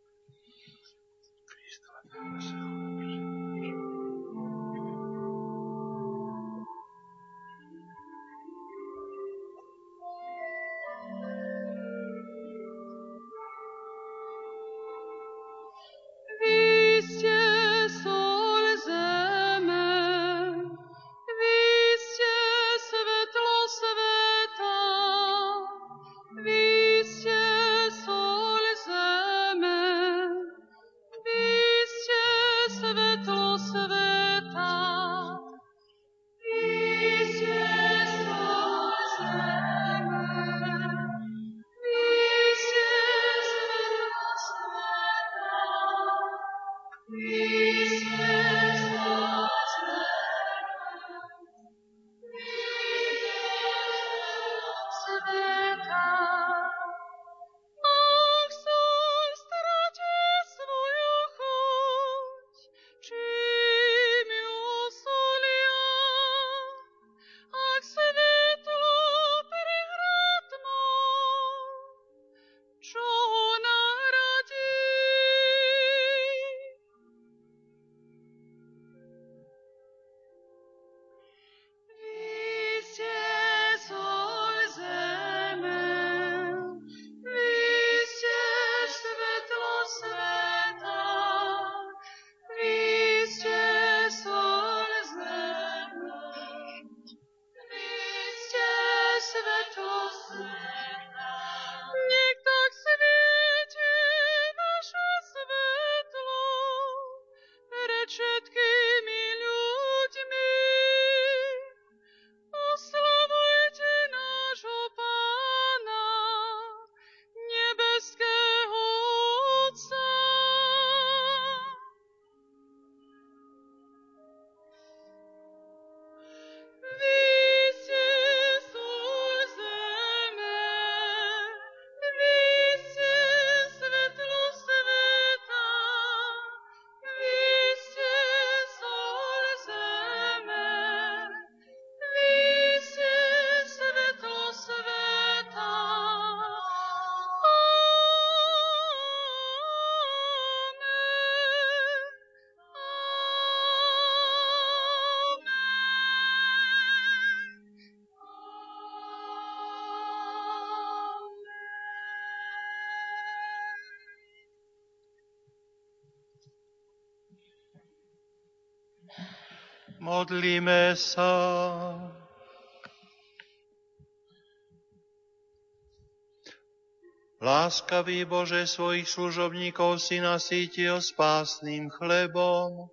S5: Modlíme sa. Láskavý Bože, svojich služobníkov si nasítil spásným chlebom,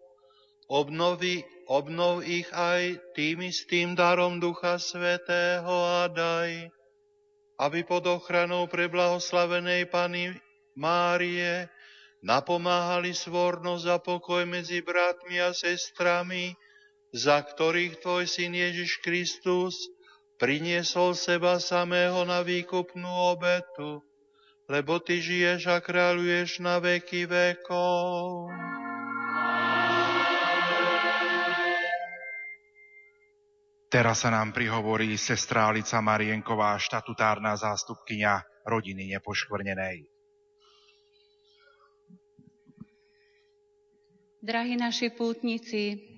S5: obnovi, obnov ich aj tým istým darom Ducha Svetého a daj, aby pod ochranou preblahoslavenej Pany Márie napomáhali svornosť a pokoj medzi bratmi a sestrami, za ktorých Tvoj Syn Ježiš Kristus priniesol seba samého na výkupnú obetu lebo Ty žiješ a kráľuješ na veky vekov.
S2: Teraz sa nám prihovorí sestra Alica Marienková, štatutárna zástupkynia rodiny nepoškvrnenej.
S12: Drahí naši pútnici,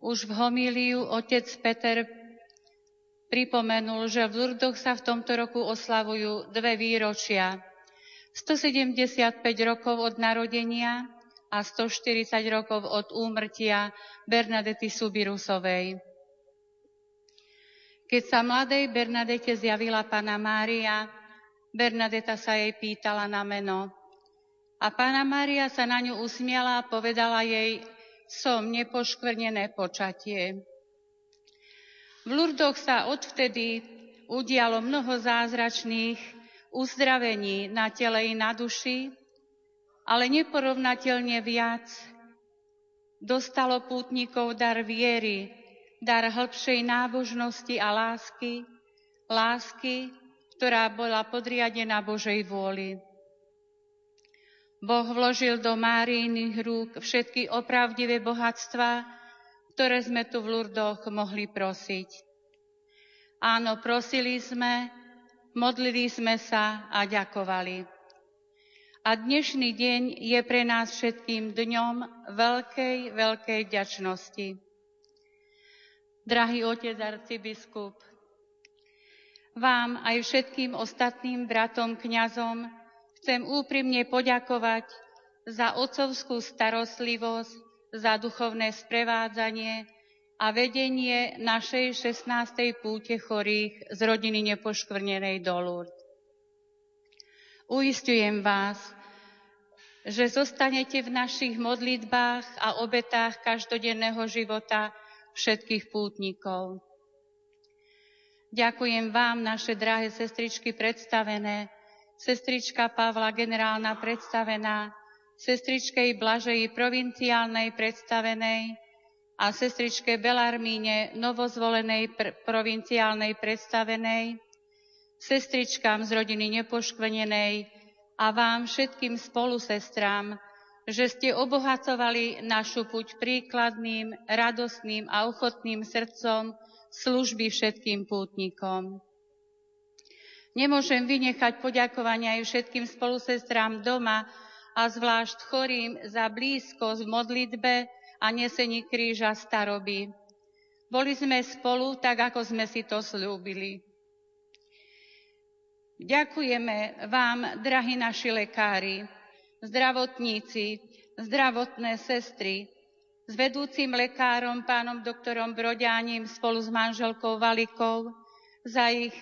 S12: už v homíliu otec Peter pripomenul, že v Lurdoch sa v tomto roku oslavujú dve výročia. 175 rokov od narodenia a 140 rokov od úmrtia Bernadety Subirusovej. Keď sa mladej Bernadete zjavila Pana Mária, Bernadeta sa jej pýtala na meno. A Pána Mária sa na ňu usmiala a povedala jej, som nepoškvrnené počatie. V Lurdoch sa odvtedy udialo mnoho zázračných uzdravení na tele i na duši, ale neporovnateľne viac dostalo pútnikov dar viery, dar hĺbšej nábožnosti a lásky, lásky, ktorá bola podriadená Božej vôli. Boh vložil do Máriiných rúk všetky opravdivé bohatstva, ktoré sme tu v Lurdoch mohli prosiť. Áno, prosili sme, modlili sme sa a ďakovali. A dnešný deň je pre nás všetkým dňom veľkej, veľkej ďačnosti. Drahý otec arcibiskup, vám aj všetkým ostatným bratom kňazom chcem úprimne poďakovať za otcovskú starostlivosť za duchovné sprevádzanie a vedenie našej 16. púte chorých z rodiny nepoškvrnenej do Lourdes. Uistujem vás, že zostanete v našich modlitbách a obetách každodenného života všetkých pútnikov. Ďakujem vám, naše drahé sestričky predstavené, sestrička Pavla, generálna predstavená, sestričke Blažeji provinciálnej predstavenej a sestričke Belarmíne novozvolenej pr- provinciálnej predstavenej, sestričkám z rodiny nepoškvenenej a vám všetkým spolusestrám, že ste obohacovali našu puť príkladným, radostným a ochotným srdcom služby všetkým pútnikom. Nemôžem vynechať poďakovania aj všetkým spolusestrám doma, a zvlášť chorým za blízkosť v modlitbe a nesení kríža staroby. Boli sme spolu tak, ako sme si to slúbili. Ďakujeme vám, drahí naši lekári, zdravotníci, zdravotné sestry, s vedúcim lekárom, pánom doktorom Broďánim spolu s manželkou Valikou za ich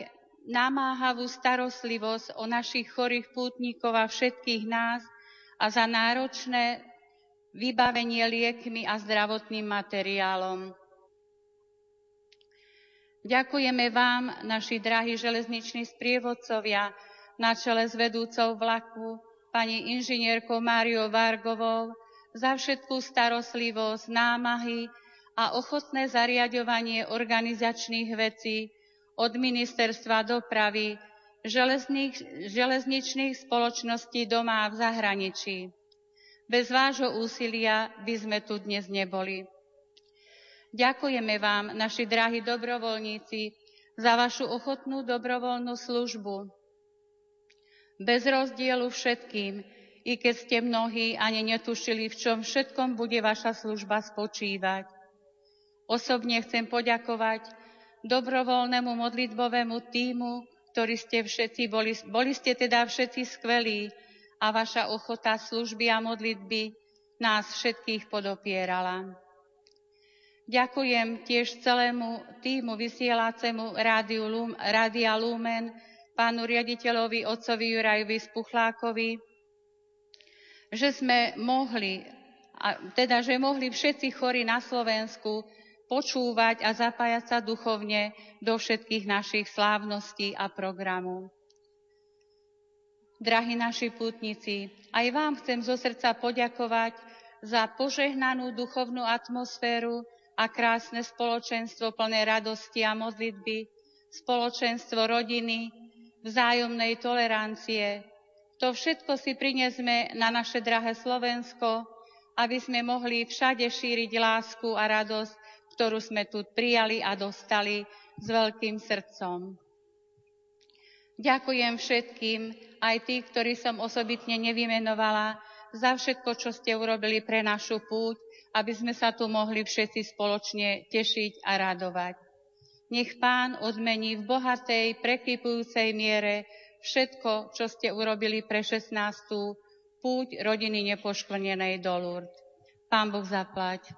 S12: namáhavú starostlivosť o našich chorých pútnikov a všetkých nás, a za náročné vybavenie liekmi a zdravotným materiálom. Ďakujeme vám, naši drahí železniční sprievodcovia, na čele s vedúcou vlaku, pani inžinierkou Máriou Vargovou, za všetkú starostlivosť, námahy a ochotné zariadovanie organizačných vecí od ministerstva dopravy, železničných spoločností doma a v zahraničí. Bez vášho úsilia by sme tu dnes neboli. Ďakujeme vám, naši drahí dobrovoľníci, za vašu ochotnú dobrovoľnú službu. Bez rozdielu všetkým, i keď ste mnohí ani netušili, v čom všetkom bude vaša služba spočívať. Osobne chcem poďakovať dobrovoľnému modlitbovému týmu, ktorí ste všetci boli, boli ste teda všetci skvelí a vaša ochota služby a modlitby nás všetkých podopierala.
S8: Ďakujem tiež celému týmu vysielacemu Rádiu Lum, Lumen, pánu riaditeľovi otcovi Jurajovi Spuchlákovi, že sme mohli, teda, že mohli všetci chorí na Slovensku počúvať a zapájať sa duchovne do všetkých našich slávností a programov. Drahí naši pútnici, aj vám chcem zo srdca poďakovať za požehnanú duchovnú atmosféru, a krásne spoločenstvo plné radosti a modlitby, spoločenstvo rodiny, vzájomnej tolerancie. To všetko si prinesme na naše drahé Slovensko, aby sme mohli všade šíriť lásku a radosť, ktorú sme tu prijali a dostali s veľkým srdcom. Ďakujem všetkým, aj tí, ktorí som osobitne nevymenovala, za všetko, čo ste urobili pre našu púť aby sme sa tu mohli všetci spoločne tešiť a radovať. Nech Pán odmení v bohatej, prekypujúcej miere všetko, čo ste urobili pre 16. púť rodiny nepoškvrnenej do Lourdes. Pán Boh zaplať.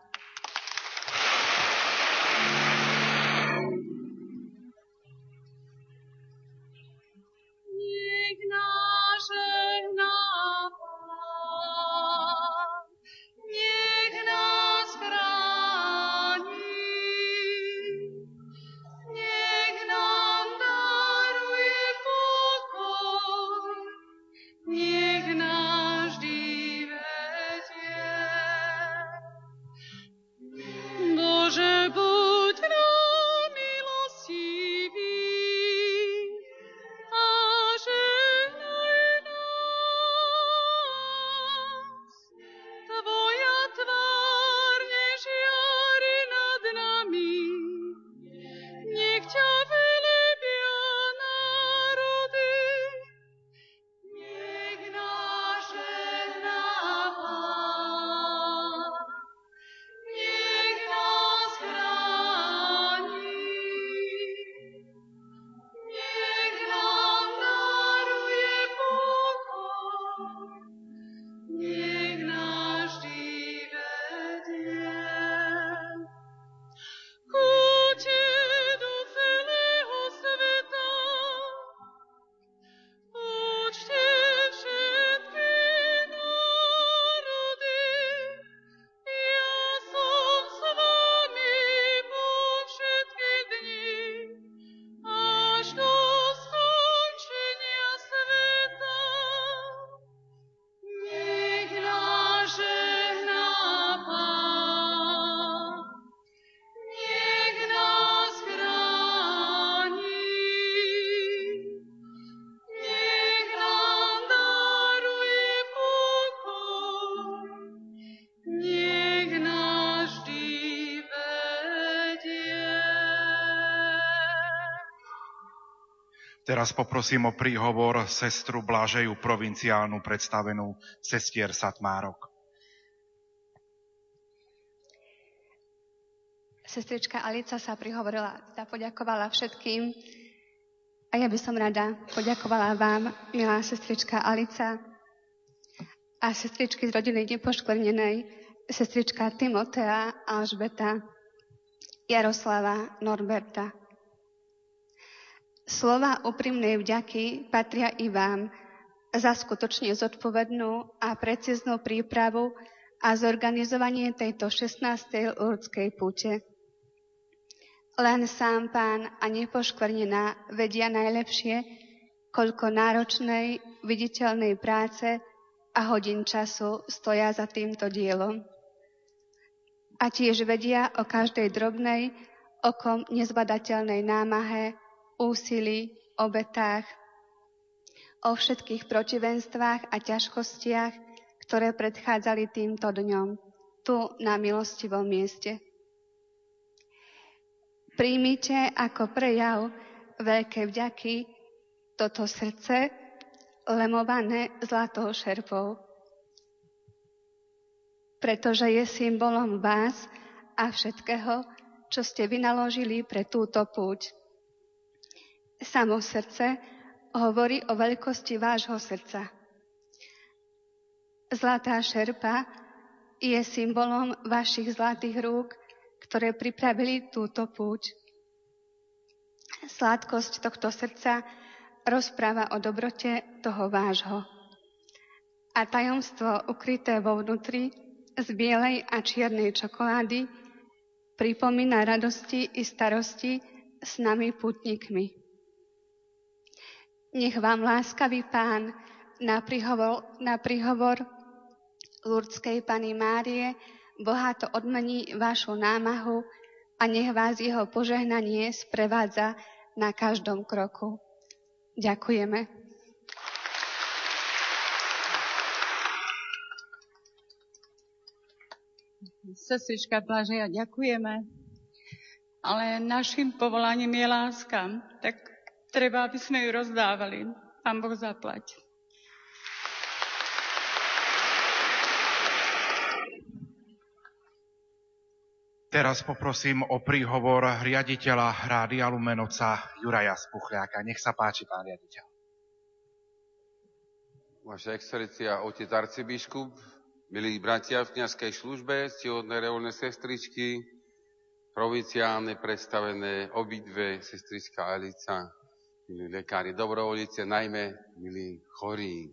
S2: Teraz poprosím o príhovor sestru Blažeju, provinciálnu predstavenú sestier Satmárok.
S13: Sestrička Alica sa prihovorila, teda poďakovala všetkým. A ja by som rada poďakovala vám, milá sestrička Alica a sestričky z rodiny nepoškvrnenej, sestrička Timotea, Alžbeta, Jaroslava, Norberta. Slova úprimnej vďaky patria i vám za skutočne zodpovednú a preciznú prípravu a zorganizovanie tejto 16. ľudskej púte. Len sám pán a nepoškvrnená vedia najlepšie, koľko náročnej, viditeľnej práce a hodín času stoja za týmto dielom. A tiež vedia o každej drobnej, okom nezbadateľnej námahe, úsilí, obetách, o všetkých protivenstvách a ťažkostiach, ktoré predchádzali týmto dňom, tu na milostivom mieste. Príjmite ako prejav veľké vďaky toto srdce, lemované zlatou šerpou, pretože je symbolom vás a všetkého, čo ste vynaložili pre túto púť. Samo srdce hovorí o veľkosti vášho srdca. Zlatá šerpa je symbolom vašich zlatých rúk, ktoré pripravili túto púť. Sladkosť tohto srdca rozpráva o dobrote toho vášho. A tajomstvo ukryté vo vnútri z bielej a čiernej čokolády pripomína radosti i starosti s nami putníkmi. Nech vám láskavý pán na prihovor, na prihovor Lurdskej Pany Márie bohato odmení vašu námahu a nech vás jeho požehnanie sprevádza na každom kroku. Ďakujeme.
S12: Sestrička Blažeja, ďakujeme. Ale našim povolaním je láska, tak treba, aby sme ju rozdávali. Pán Boh zaplať.
S2: Teraz poprosím o príhovor riaditeľa Rádia Lumenoca Juraja Spuchľáka. Nech sa páči, pán riaditeľ.
S10: Vaša excelencia, otec arcibiskup, milí bratia v kniazkej službe, ctihodné revolné sestričky, provinciálne predstavené obidve, sestrička Alica, milí lekári dobrovoľice, najmä milí chorí.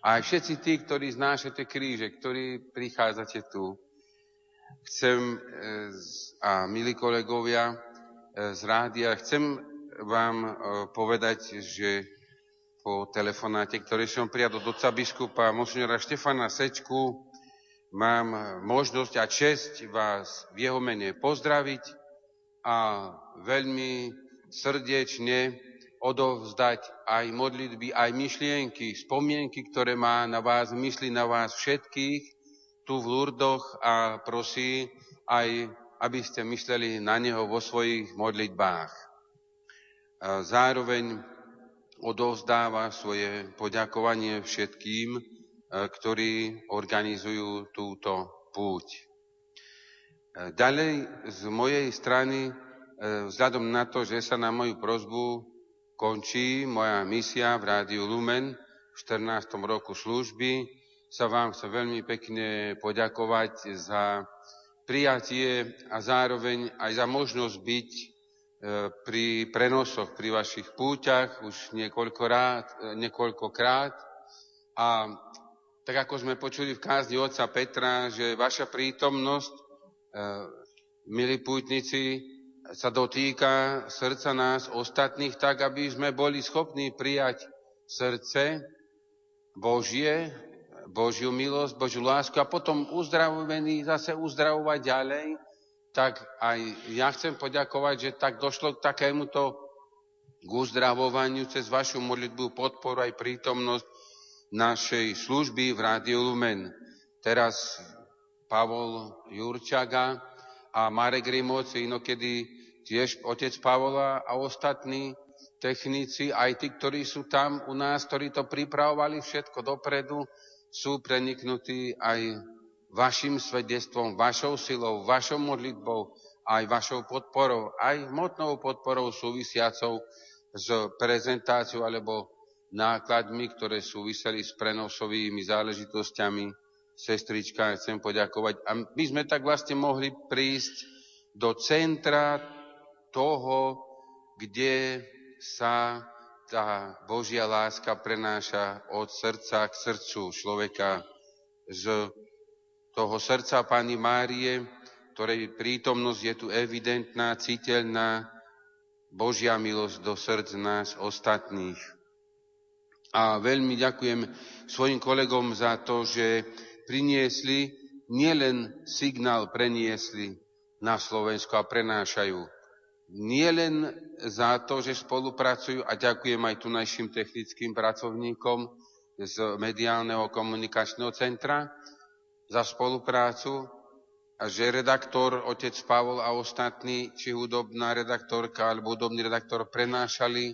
S10: A aj všetci tí, ktorí znášate kríže, ktorí prichádzate tu, chcem, e, a milí kolegovia e, z rádia, chcem vám e, povedať, že po telefonáte, ktorý som prijal od otca biskupa monsignora Štefana Sečku, mám možnosť a česť vás v jeho mene pozdraviť a veľmi srdečne odovzdať aj modlitby, aj myšlienky, spomienky, ktoré má na vás, myslí na vás všetkých tu v Lurdoch a prosí aj, aby ste mysleli na Neho vo svojich modlitbách. Zároveň odovzdáva svoje poďakovanie všetkým, ktorí organizujú túto púť. Ďalej z mojej strany, vzhľadom na to, že sa na moju prozbu končí moja misia v Rádiu Lumen v 14. roku služby, sa vám chcem veľmi pekne poďakovať za prijatie a zároveň aj za možnosť byť e, pri prenosoch, pri vašich púťach už niekoľkokrát, e, niekoľkokrát. A tak ako sme počuli v kázni otca Petra, že vaša prítomnosť, e, milí pútnici, sa dotýka srdca nás ostatných tak, aby sme boli schopní prijať srdce Božie, Božiu milosť, Božiu lásku a potom uzdravený zase uzdravovať ďalej, tak aj ja chcem poďakovať, že tak došlo k takémuto k uzdravovaniu cez vašu modlitbu, podporu aj prítomnosť našej služby v Rádiu Lumen. Teraz Pavol Jurčaga a Marek Rimóci, inokedy tiež otec Pavola a ostatní technici, aj tí, ktorí sú tam u nás, ktorí to pripravovali všetko dopredu, sú preniknutí aj vašim svedectvom, vašou silou, vašou modlitbou, aj vašou podporou, aj hmotnou podporou súvisiacou s prezentáciou alebo nákladmi, ktoré súviseli s prenosovými záležitosťami. Sestrička, chcem poďakovať. A my sme tak vlastne mohli prísť do centra toho, kde sa tá Božia láska prenáša od srdca k srdcu človeka z toho srdca Pani Márie, ktorej prítomnosť je tu evidentná, citeľná, Božia milosť do srdc nás ostatných. A veľmi ďakujem svojim kolegom za to, že priniesli, nielen signál preniesli na Slovensko a prenášajú nie len za to, že spolupracujú a ďakujem aj tu našim technickým pracovníkom z mediálneho komunikačného centra za spoluprácu a že redaktor, otec Pavol a ostatní, či hudobná redaktorka alebo hudobný redaktor prenášali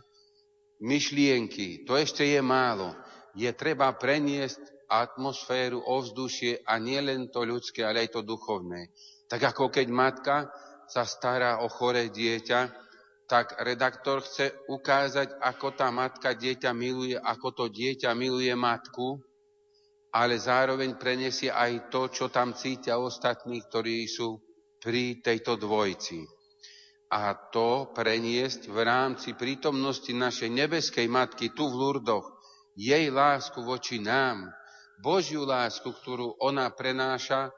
S10: myšlienky. To ešte je málo. Je treba preniesť atmosféru, ovzdušie a nie len to ľudské, ale aj to duchovné. Tak ako keď matka sa stará o choré dieťa, tak redaktor chce ukázať, ako tá matka dieťa miluje, ako to dieťa miluje matku, ale zároveň preniesie aj to, čo tam cítia ostatní, ktorí sú pri tejto dvojci. A to preniesť v rámci prítomnosti našej nebeskej matky tu v Lurdoch, jej lásku voči nám, Božiu lásku, ktorú ona prenáša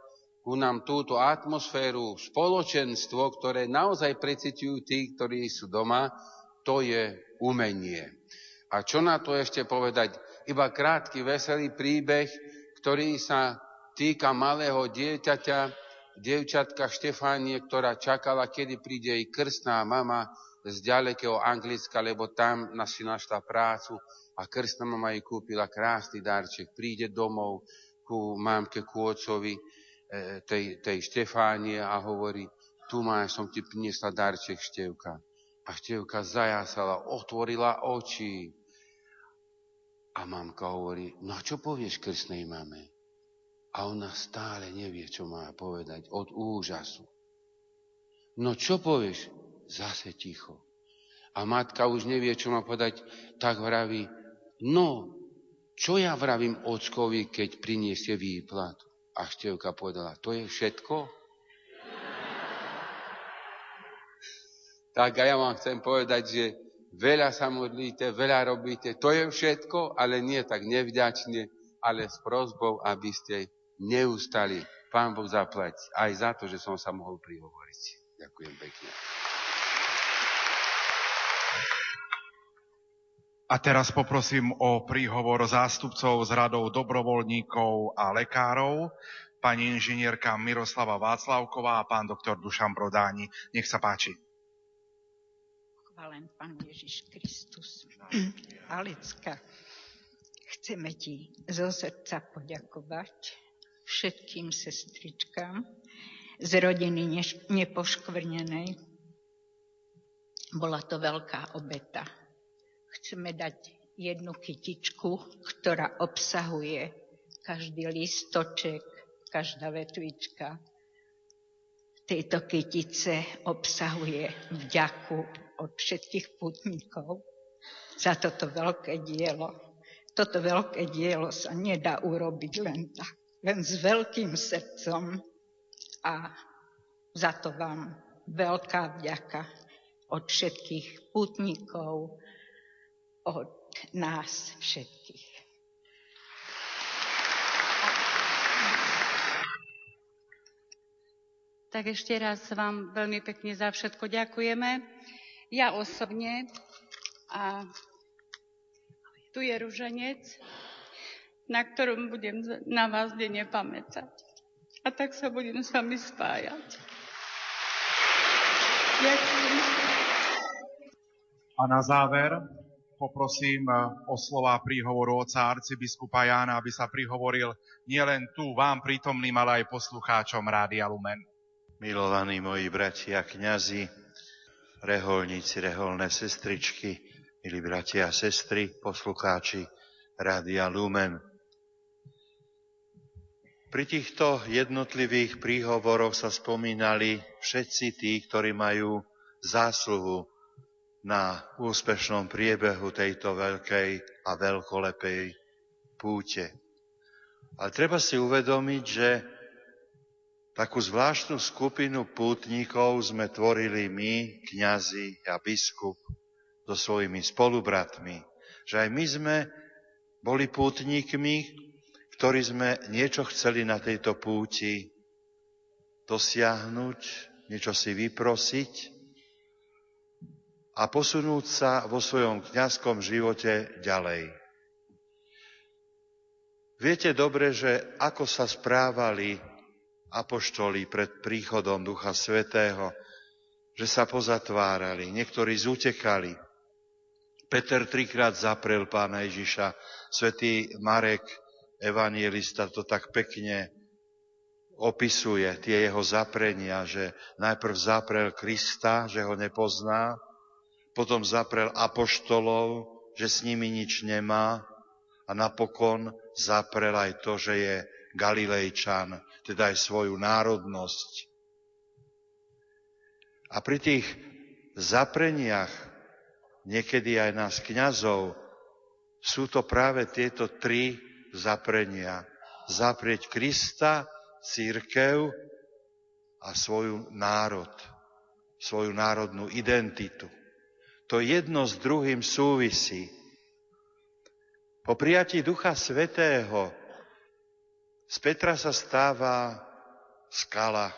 S10: ku nám túto atmosféru, spoločenstvo, ktoré naozaj precitujú tí, ktorí sú doma, to je umenie. A čo na to ešte povedať? Iba krátky, veselý príbeh, ktorý sa týka malého dieťaťa, dievčatka Štefánie, ktorá čakala, kedy príde jej krstná mama z ďalekého Anglicka, lebo tam si našla prácu a krstná mama jej kúpila krásny darček. Príde domov ku mamke, ku ocovi E, tej, tej Štefánie a hovorí, tu máš, som ti priniesla darček Števka. A Števka zajásala, otvorila oči. A mamka hovorí, no čo povieš krstnej mame? A ona stále nevie, čo má povedať od úžasu. No čo povieš? Zase ticho. A matka už nevie, čo má povedať, tak vraví, no, čo ja vravím ockovi, keď priniesie výplatu? A števka povedala, to je všetko? tak a ja vám chcem povedať, že veľa sa modlíte, veľa robíte, to je všetko, ale nie tak nevďačne, ale s prozbou, aby ste neustali. Pán Boh zaplať aj za to, že som sa mohol prihovoriť. Ďakujem pekne.
S2: A teraz poprosím o príhovor zástupcov z radou dobrovoľníkov a lekárov, pani inžinierka Miroslava Václavková a pán doktor Dušan Brodáni. Nech sa páči.
S14: Chválen Pán Ježiš Kristus. <clears throat> Alicka, chceme ti zo srdca poďakovať všetkým sestričkám z rodiny nepoškvrnenej. Bola to veľká obeta chceme dať jednu kytičku, ktorá obsahuje každý listoček, každá vetvička. Tejto kytice obsahuje vďaku od všetkých putníkov za toto veľké dielo. Toto veľké dielo sa nedá urobiť len tak, len s veľkým srdcom a za to vám veľká vďaka od všetkých putníkov, od nás všetkých.
S12: Tak ešte raz vám veľmi pekne za všetko ďakujeme. Ja osobne a tu je ruženec, na ktorom budem na vás denne pamätať. A tak sa budem s vami spájať. Ďakujem.
S2: A na záver poprosím eh, o slova príhovoru oca arcibiskupa Jána, aby sa prihovoril nielen tu vám prítomným, ale aj poslucháčom Rádia Lumen.
S5: Milovaní moji bratia, kňazi, reholníci, reholné sestričky, milí bratia a sestry, poslucháči Rádia Lumen. Pri týchto jednotlivých príhovoroch sa spomínali všetci tí, ktorí majú zásluhu na úspešnom priebehu tejto veľkej a veľkolepej púte. Ale treba si uvedomiť, že takú zvláštnu skupinu pútnikov sme tvorili my, kňazi a biskup, so svojimi spolubratmi. Že aj my sme boli pútnikmi, ktorí sme niečo chceli na tejto púti dosiahnuť, niečo si vyprosiť a posunúť sa vo svojom kňazskom živote ďalej. Viete dobre, že ako sa správali apoštoli pred príchodom Ducha Svetého, že sa pozatvárali, niektorí zutekali. Peter trikrát zaprel pána Ježiša, svätý Marek, evanielista, to tak pekne opisuje, tie jeho zaprenia, že najprv zaprel Krista, že ho nepozná, potom zaprel apoštolov, že s nimi nič nemá a napokon zaprel aj to, že je Galilejčan, teda aj svoju národnosť. A pri tých zapreniach, niekedy aj nás kňazov, sú to práve tieto tri zaprenia. Zaprieť Krista, církev a svoju národ, svoju národnú identitu. To jedno s druhým súvisí. Po prijatí Ducha Svetého z Petra sa stáva skala,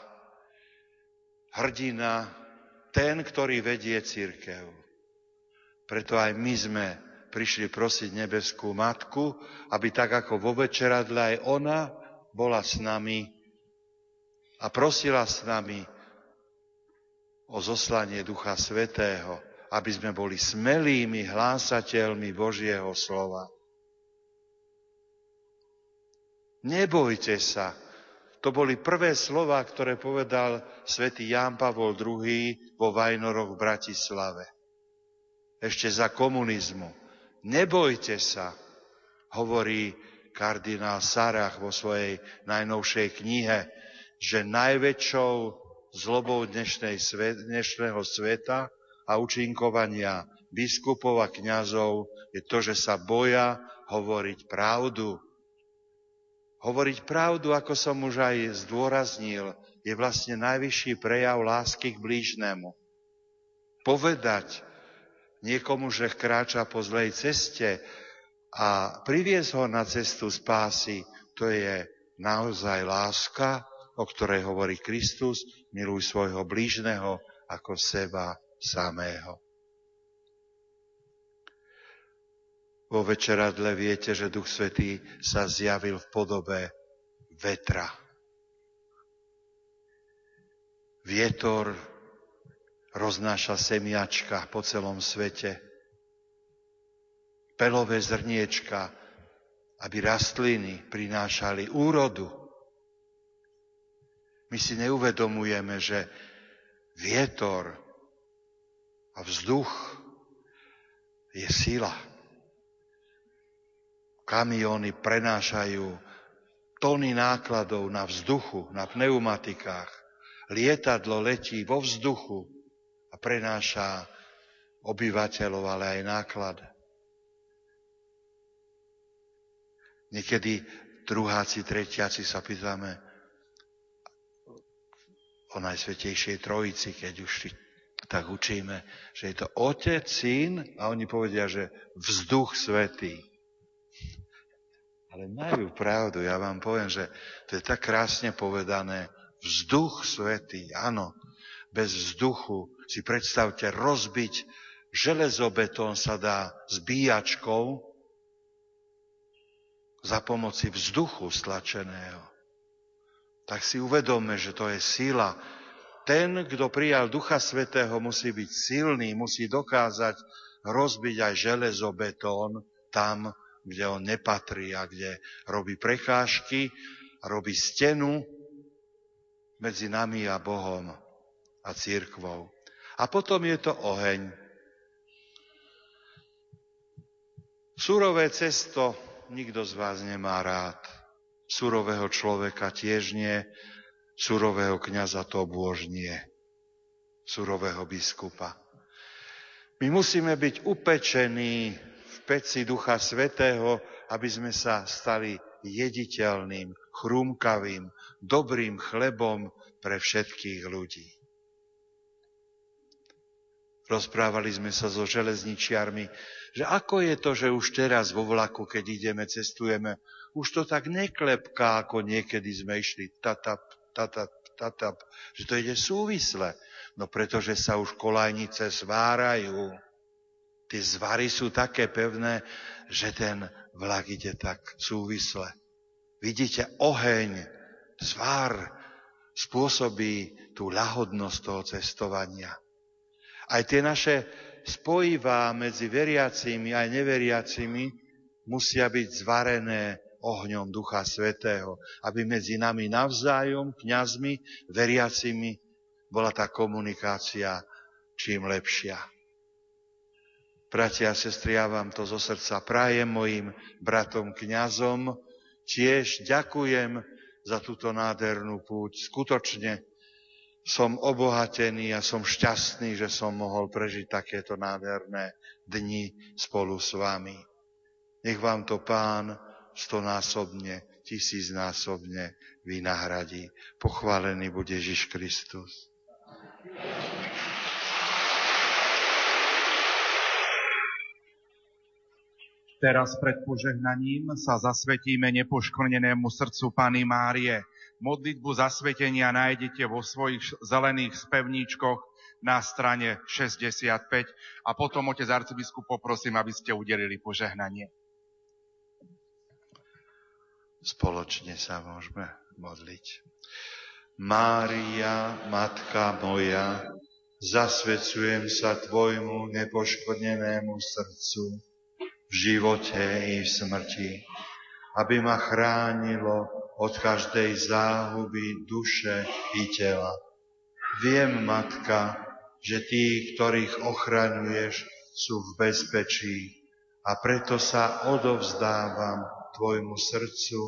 S5: hrdina, ten, ktorý vedie církev. Preto aj my sme prišli prosiť nebeskú matku, aby tak ako vo večeradle aj ona bola s nami a prosila s nami o zoslanie Ducha Svetého, aby sme boli smelými hlásateľmi Božieho slova. Nebojte sa. To boli prvé slova, ktoré povedal svätý Ján Pavol II vo Vajnoroch v Bratislave. Ešte za komunizmu. Nebojte sa, hovorí kardinál Sarach vo svojej najnovšej knihe, že najväčšou zlobou dnešnej svet, dnešného sveta a učinkovania biskupov a kňazov je to, že sa boja hovoriť pravdu. Hovoriť pravdu, ako som už aj zdôraznil, je vlastne najvyšší prejav lásky k blížnemu. Povedať niekomu, že kráča po zlej ceste a priviesť ho na cestu spásy, to je naozaj láska, o ktorej hovorí Kristus, miluj svojho blížneho ako seba samého. Vo večeradle viete, že Duch Svetý sa zjavil v podobe vetra. Vietor roznáša semiačka po celom svete. Pelové zrniečka, aby rastliny prinášali úrodu. My si neuvedomujeme, že vietor a vzduch je sila kamióny prenášajú tony nákladov na vzduchu, na pneumatikách. Lietadlo letí vo vzduchu a prenáša obyvateľov, ale aj náklad. Niekedy druháci, tretiaci sa pýtame o Najsvetejšej Trojici, keď už tak učíme, že je to Otec, Syn a oni povedia, že vzduch svetý. Ale majú pravdu, ja vám poviem, že to je tak krásne povedané. Vzduch svetý, áno. Bez vzduchu si predstavte rozbiť železobetón sa dá zbíjačkou za pomoci vzduchu stlačeného. Tak si uvedome, že to je sila. Ten, kto prijal Ducha Svetého, musí byť silný, musí dokázať rozbiť aj železobetón tam, kde on nepatrí a kde robí prekážky robí stenu medzi nami a Bohom a církvou. A potom je to oheň. Surové cesto nikto z vás nemá rád. Surového človeka tiež nie, surového kniaza to bôž nie, surového biskupa. My musíme byť upečení peci Ducha Svetého, aby sme sa stali jediteľným, chrúmkavým, dobrým chlebom pre všetkých ľudí. Rozprávali sme sa so železničiarmi, že ako je to, že už teraz vo vlaku, keď ideme, cestujeme, už to tak neklepká, ako niekedy sme išli tatap, tatap, tatap, že to ide súvisle. No pretože sa už kolajnice svárajú. Tie zvary sú také pevné, že ten vlak ide tak súvisle. Vidíte, oheň, zvar spôsobí tú ľahodnosť toho cestovania. Aj tie naše spojivá medzi veriacimi a neveriacimi musia byť zvarené ohňom Ducha Svetého, aby medzi nami navzájom, kňazmi, veriacimi, bola tá komunikácia čím lepšia. Bratia a sestry, ja vám to zo srdca prajem mojim bratom kňazom. Tiež ďakujem za túto nádhernú púť. Skutočne som obohatený a som šťastný, že som mohol prežiť takéto nádherné dni spolu s vami. Nech vám to Pán stonásobne, tisícnásobne vynahradí. Pochválený bude Ježiš Kristus.
S2: Teraz pred požehnaním sa zasvetíme nepoškvrnenému srdcu Pany Márie. Modlitbu zasvetenia nájdete vo svojich zelených spevníčkoch na strane 65 a potom, otec arcibiskup, poprosím, aby ste udelili požehnanie.
S5: Spoločne sa môžeme modliť. Mária, Matka moja, zasvecujem sa Tvojmu nepoškvrnenému srdcu, v živote i v smrti, aby ma chránilo od každej záhuby duše i tela. Viem, Matka, že tí, ktorých ochraňuješ, sú v bezpečí a preto sa odovzdávam Tvojmu srdcu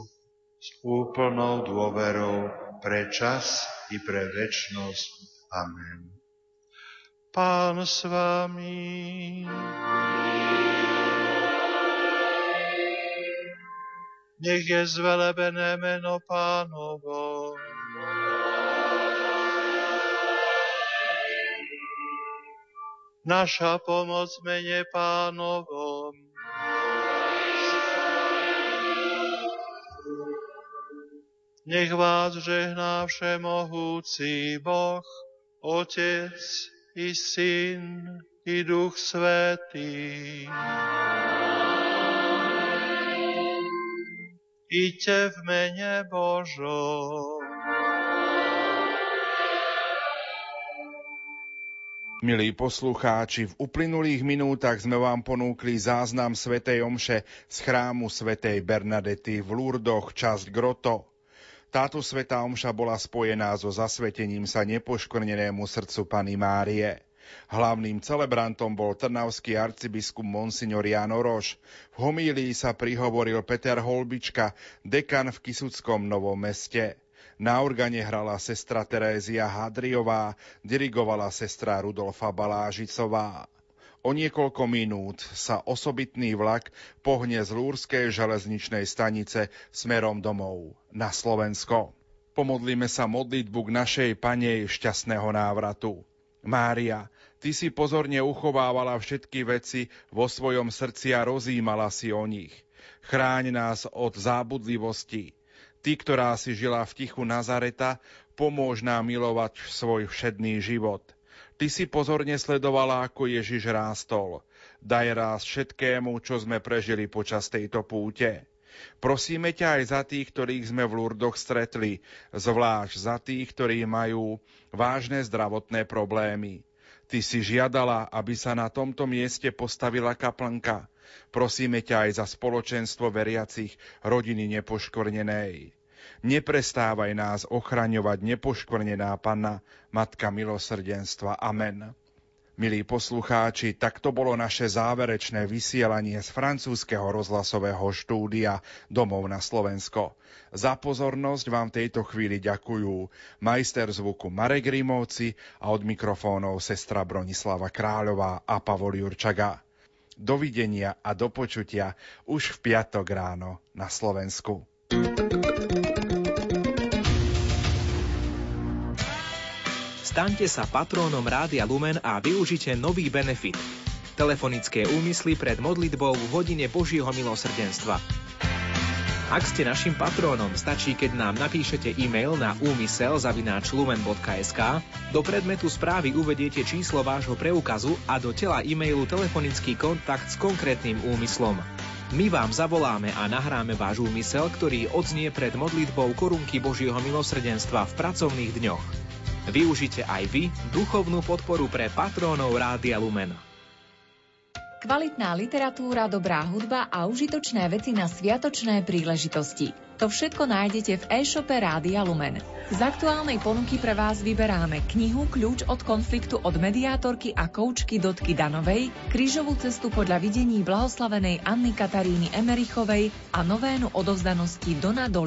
S5: s úplnou dôverou pre čas i pre väčnosť. Amen. Pán s vami. nech je zvelebené meno pánovo. Naša pomoc mene pánovom. Nech vás žehná všemohúci Boh, Otec i Syn i Duch Svetý. Iďte v mene Božom.
S2: Milí poslucháči, v uplynulých minútach sme vám ponúkli záznam svätej Omše z chrámu svätej Bernadety v Lurdoch, časť Groto. Táto svätá Omša bola spojená so zasvetením sa nepoškvrnenému srdcu Pany Márie. Hlavným celebrantom bol trnavský arcibiskup Monsignor Jan Oroš. V homílii sa prihovoril Peter Holbička, dekan v Kisuckom Novom meste. Na organe hrala sestra Terézia Hadriová, dirigovala sestra Rudolfa Balážicová. O niekoľko minút sa osobitný vlak pohne z Lúrskej železničnej stanice smerom domov na Slovensko. Pomodlíme sa modlitbu k našej panej šťastného návratu. Mária, Ty si pozorne uchovávala všetky veci vo svojom srdci a rozímala si o nich. Chráň nás od zábudlivosti. Ty, ktorá si žila v tichu Nazareta, pomôž nám milovať svoj všedný život. Ty si pozorne sledovala, ako Ježiš rástol. Daj raz všetkému, čo sme prežili počas tejto púte. Prosíme ťa aj za tých, ktorých sme v Lurdoch stretli, zvlášť za tých, ktorí majú vážne zdravotné problémy. Ty si žiadala, aby sa na tomto mieste postavila kaplnka. Prosíme ťa aj za spoločenstvo veriacich rodiny nepoškvrnenej. Neprestávaj nás ochraňovať nepoškvrnená Panna, Matka milosrdenstva. Amen. Milí poslucháči, tak to bolo naše záverečné vysielanie z francúzského rozhlasového štúdia Domov na Slovensko. Za pozornosť vám tejto chvíli ďakujú majster zvuku Marek Rimovci a od mikrofónov sestra Bronislava Kráľová a Pavol Jurčaga. Dovidenia a do počutia už v piatok ráno na Slovensku.
S15: Staňte sa patrónom Rádia Lumen a využite nový benefit. Telefonické úmysly pred modlitbou v hodine Božieho milosrdenstva. Ak ste našim patrónom, stačí, keď nám napíšete e-mail na úmysel.lumen.sk, do predmetu správy uvediete číslo vášho preukazu a do tela e-mailu telefonický kontakt s konkrétnym úmyslom. My vám zavoláme a nahráme váš úmysel, ktorý odznie pred modlitbou korunky Božieho milosrdenstva v pracovných dňoch. Využite aj vy duchovnú podporu pre patrónov Rádia Lumen.
S16: Kvalitná literatúra, dobrá hudba a užitočné veci na sviatočné príležitosti. To všetko nájdete v e-shope Rádia Lumen. Z aktuálnej ponuky pre vás vyberáme knihu Kľúč od konfliktu od mediátorky a koučky Dotky Danovej, krížovú cestu podľa videní blahoslavenej Anny Kataríny Emerichovej a novénu odovzdanosti Dona Doli.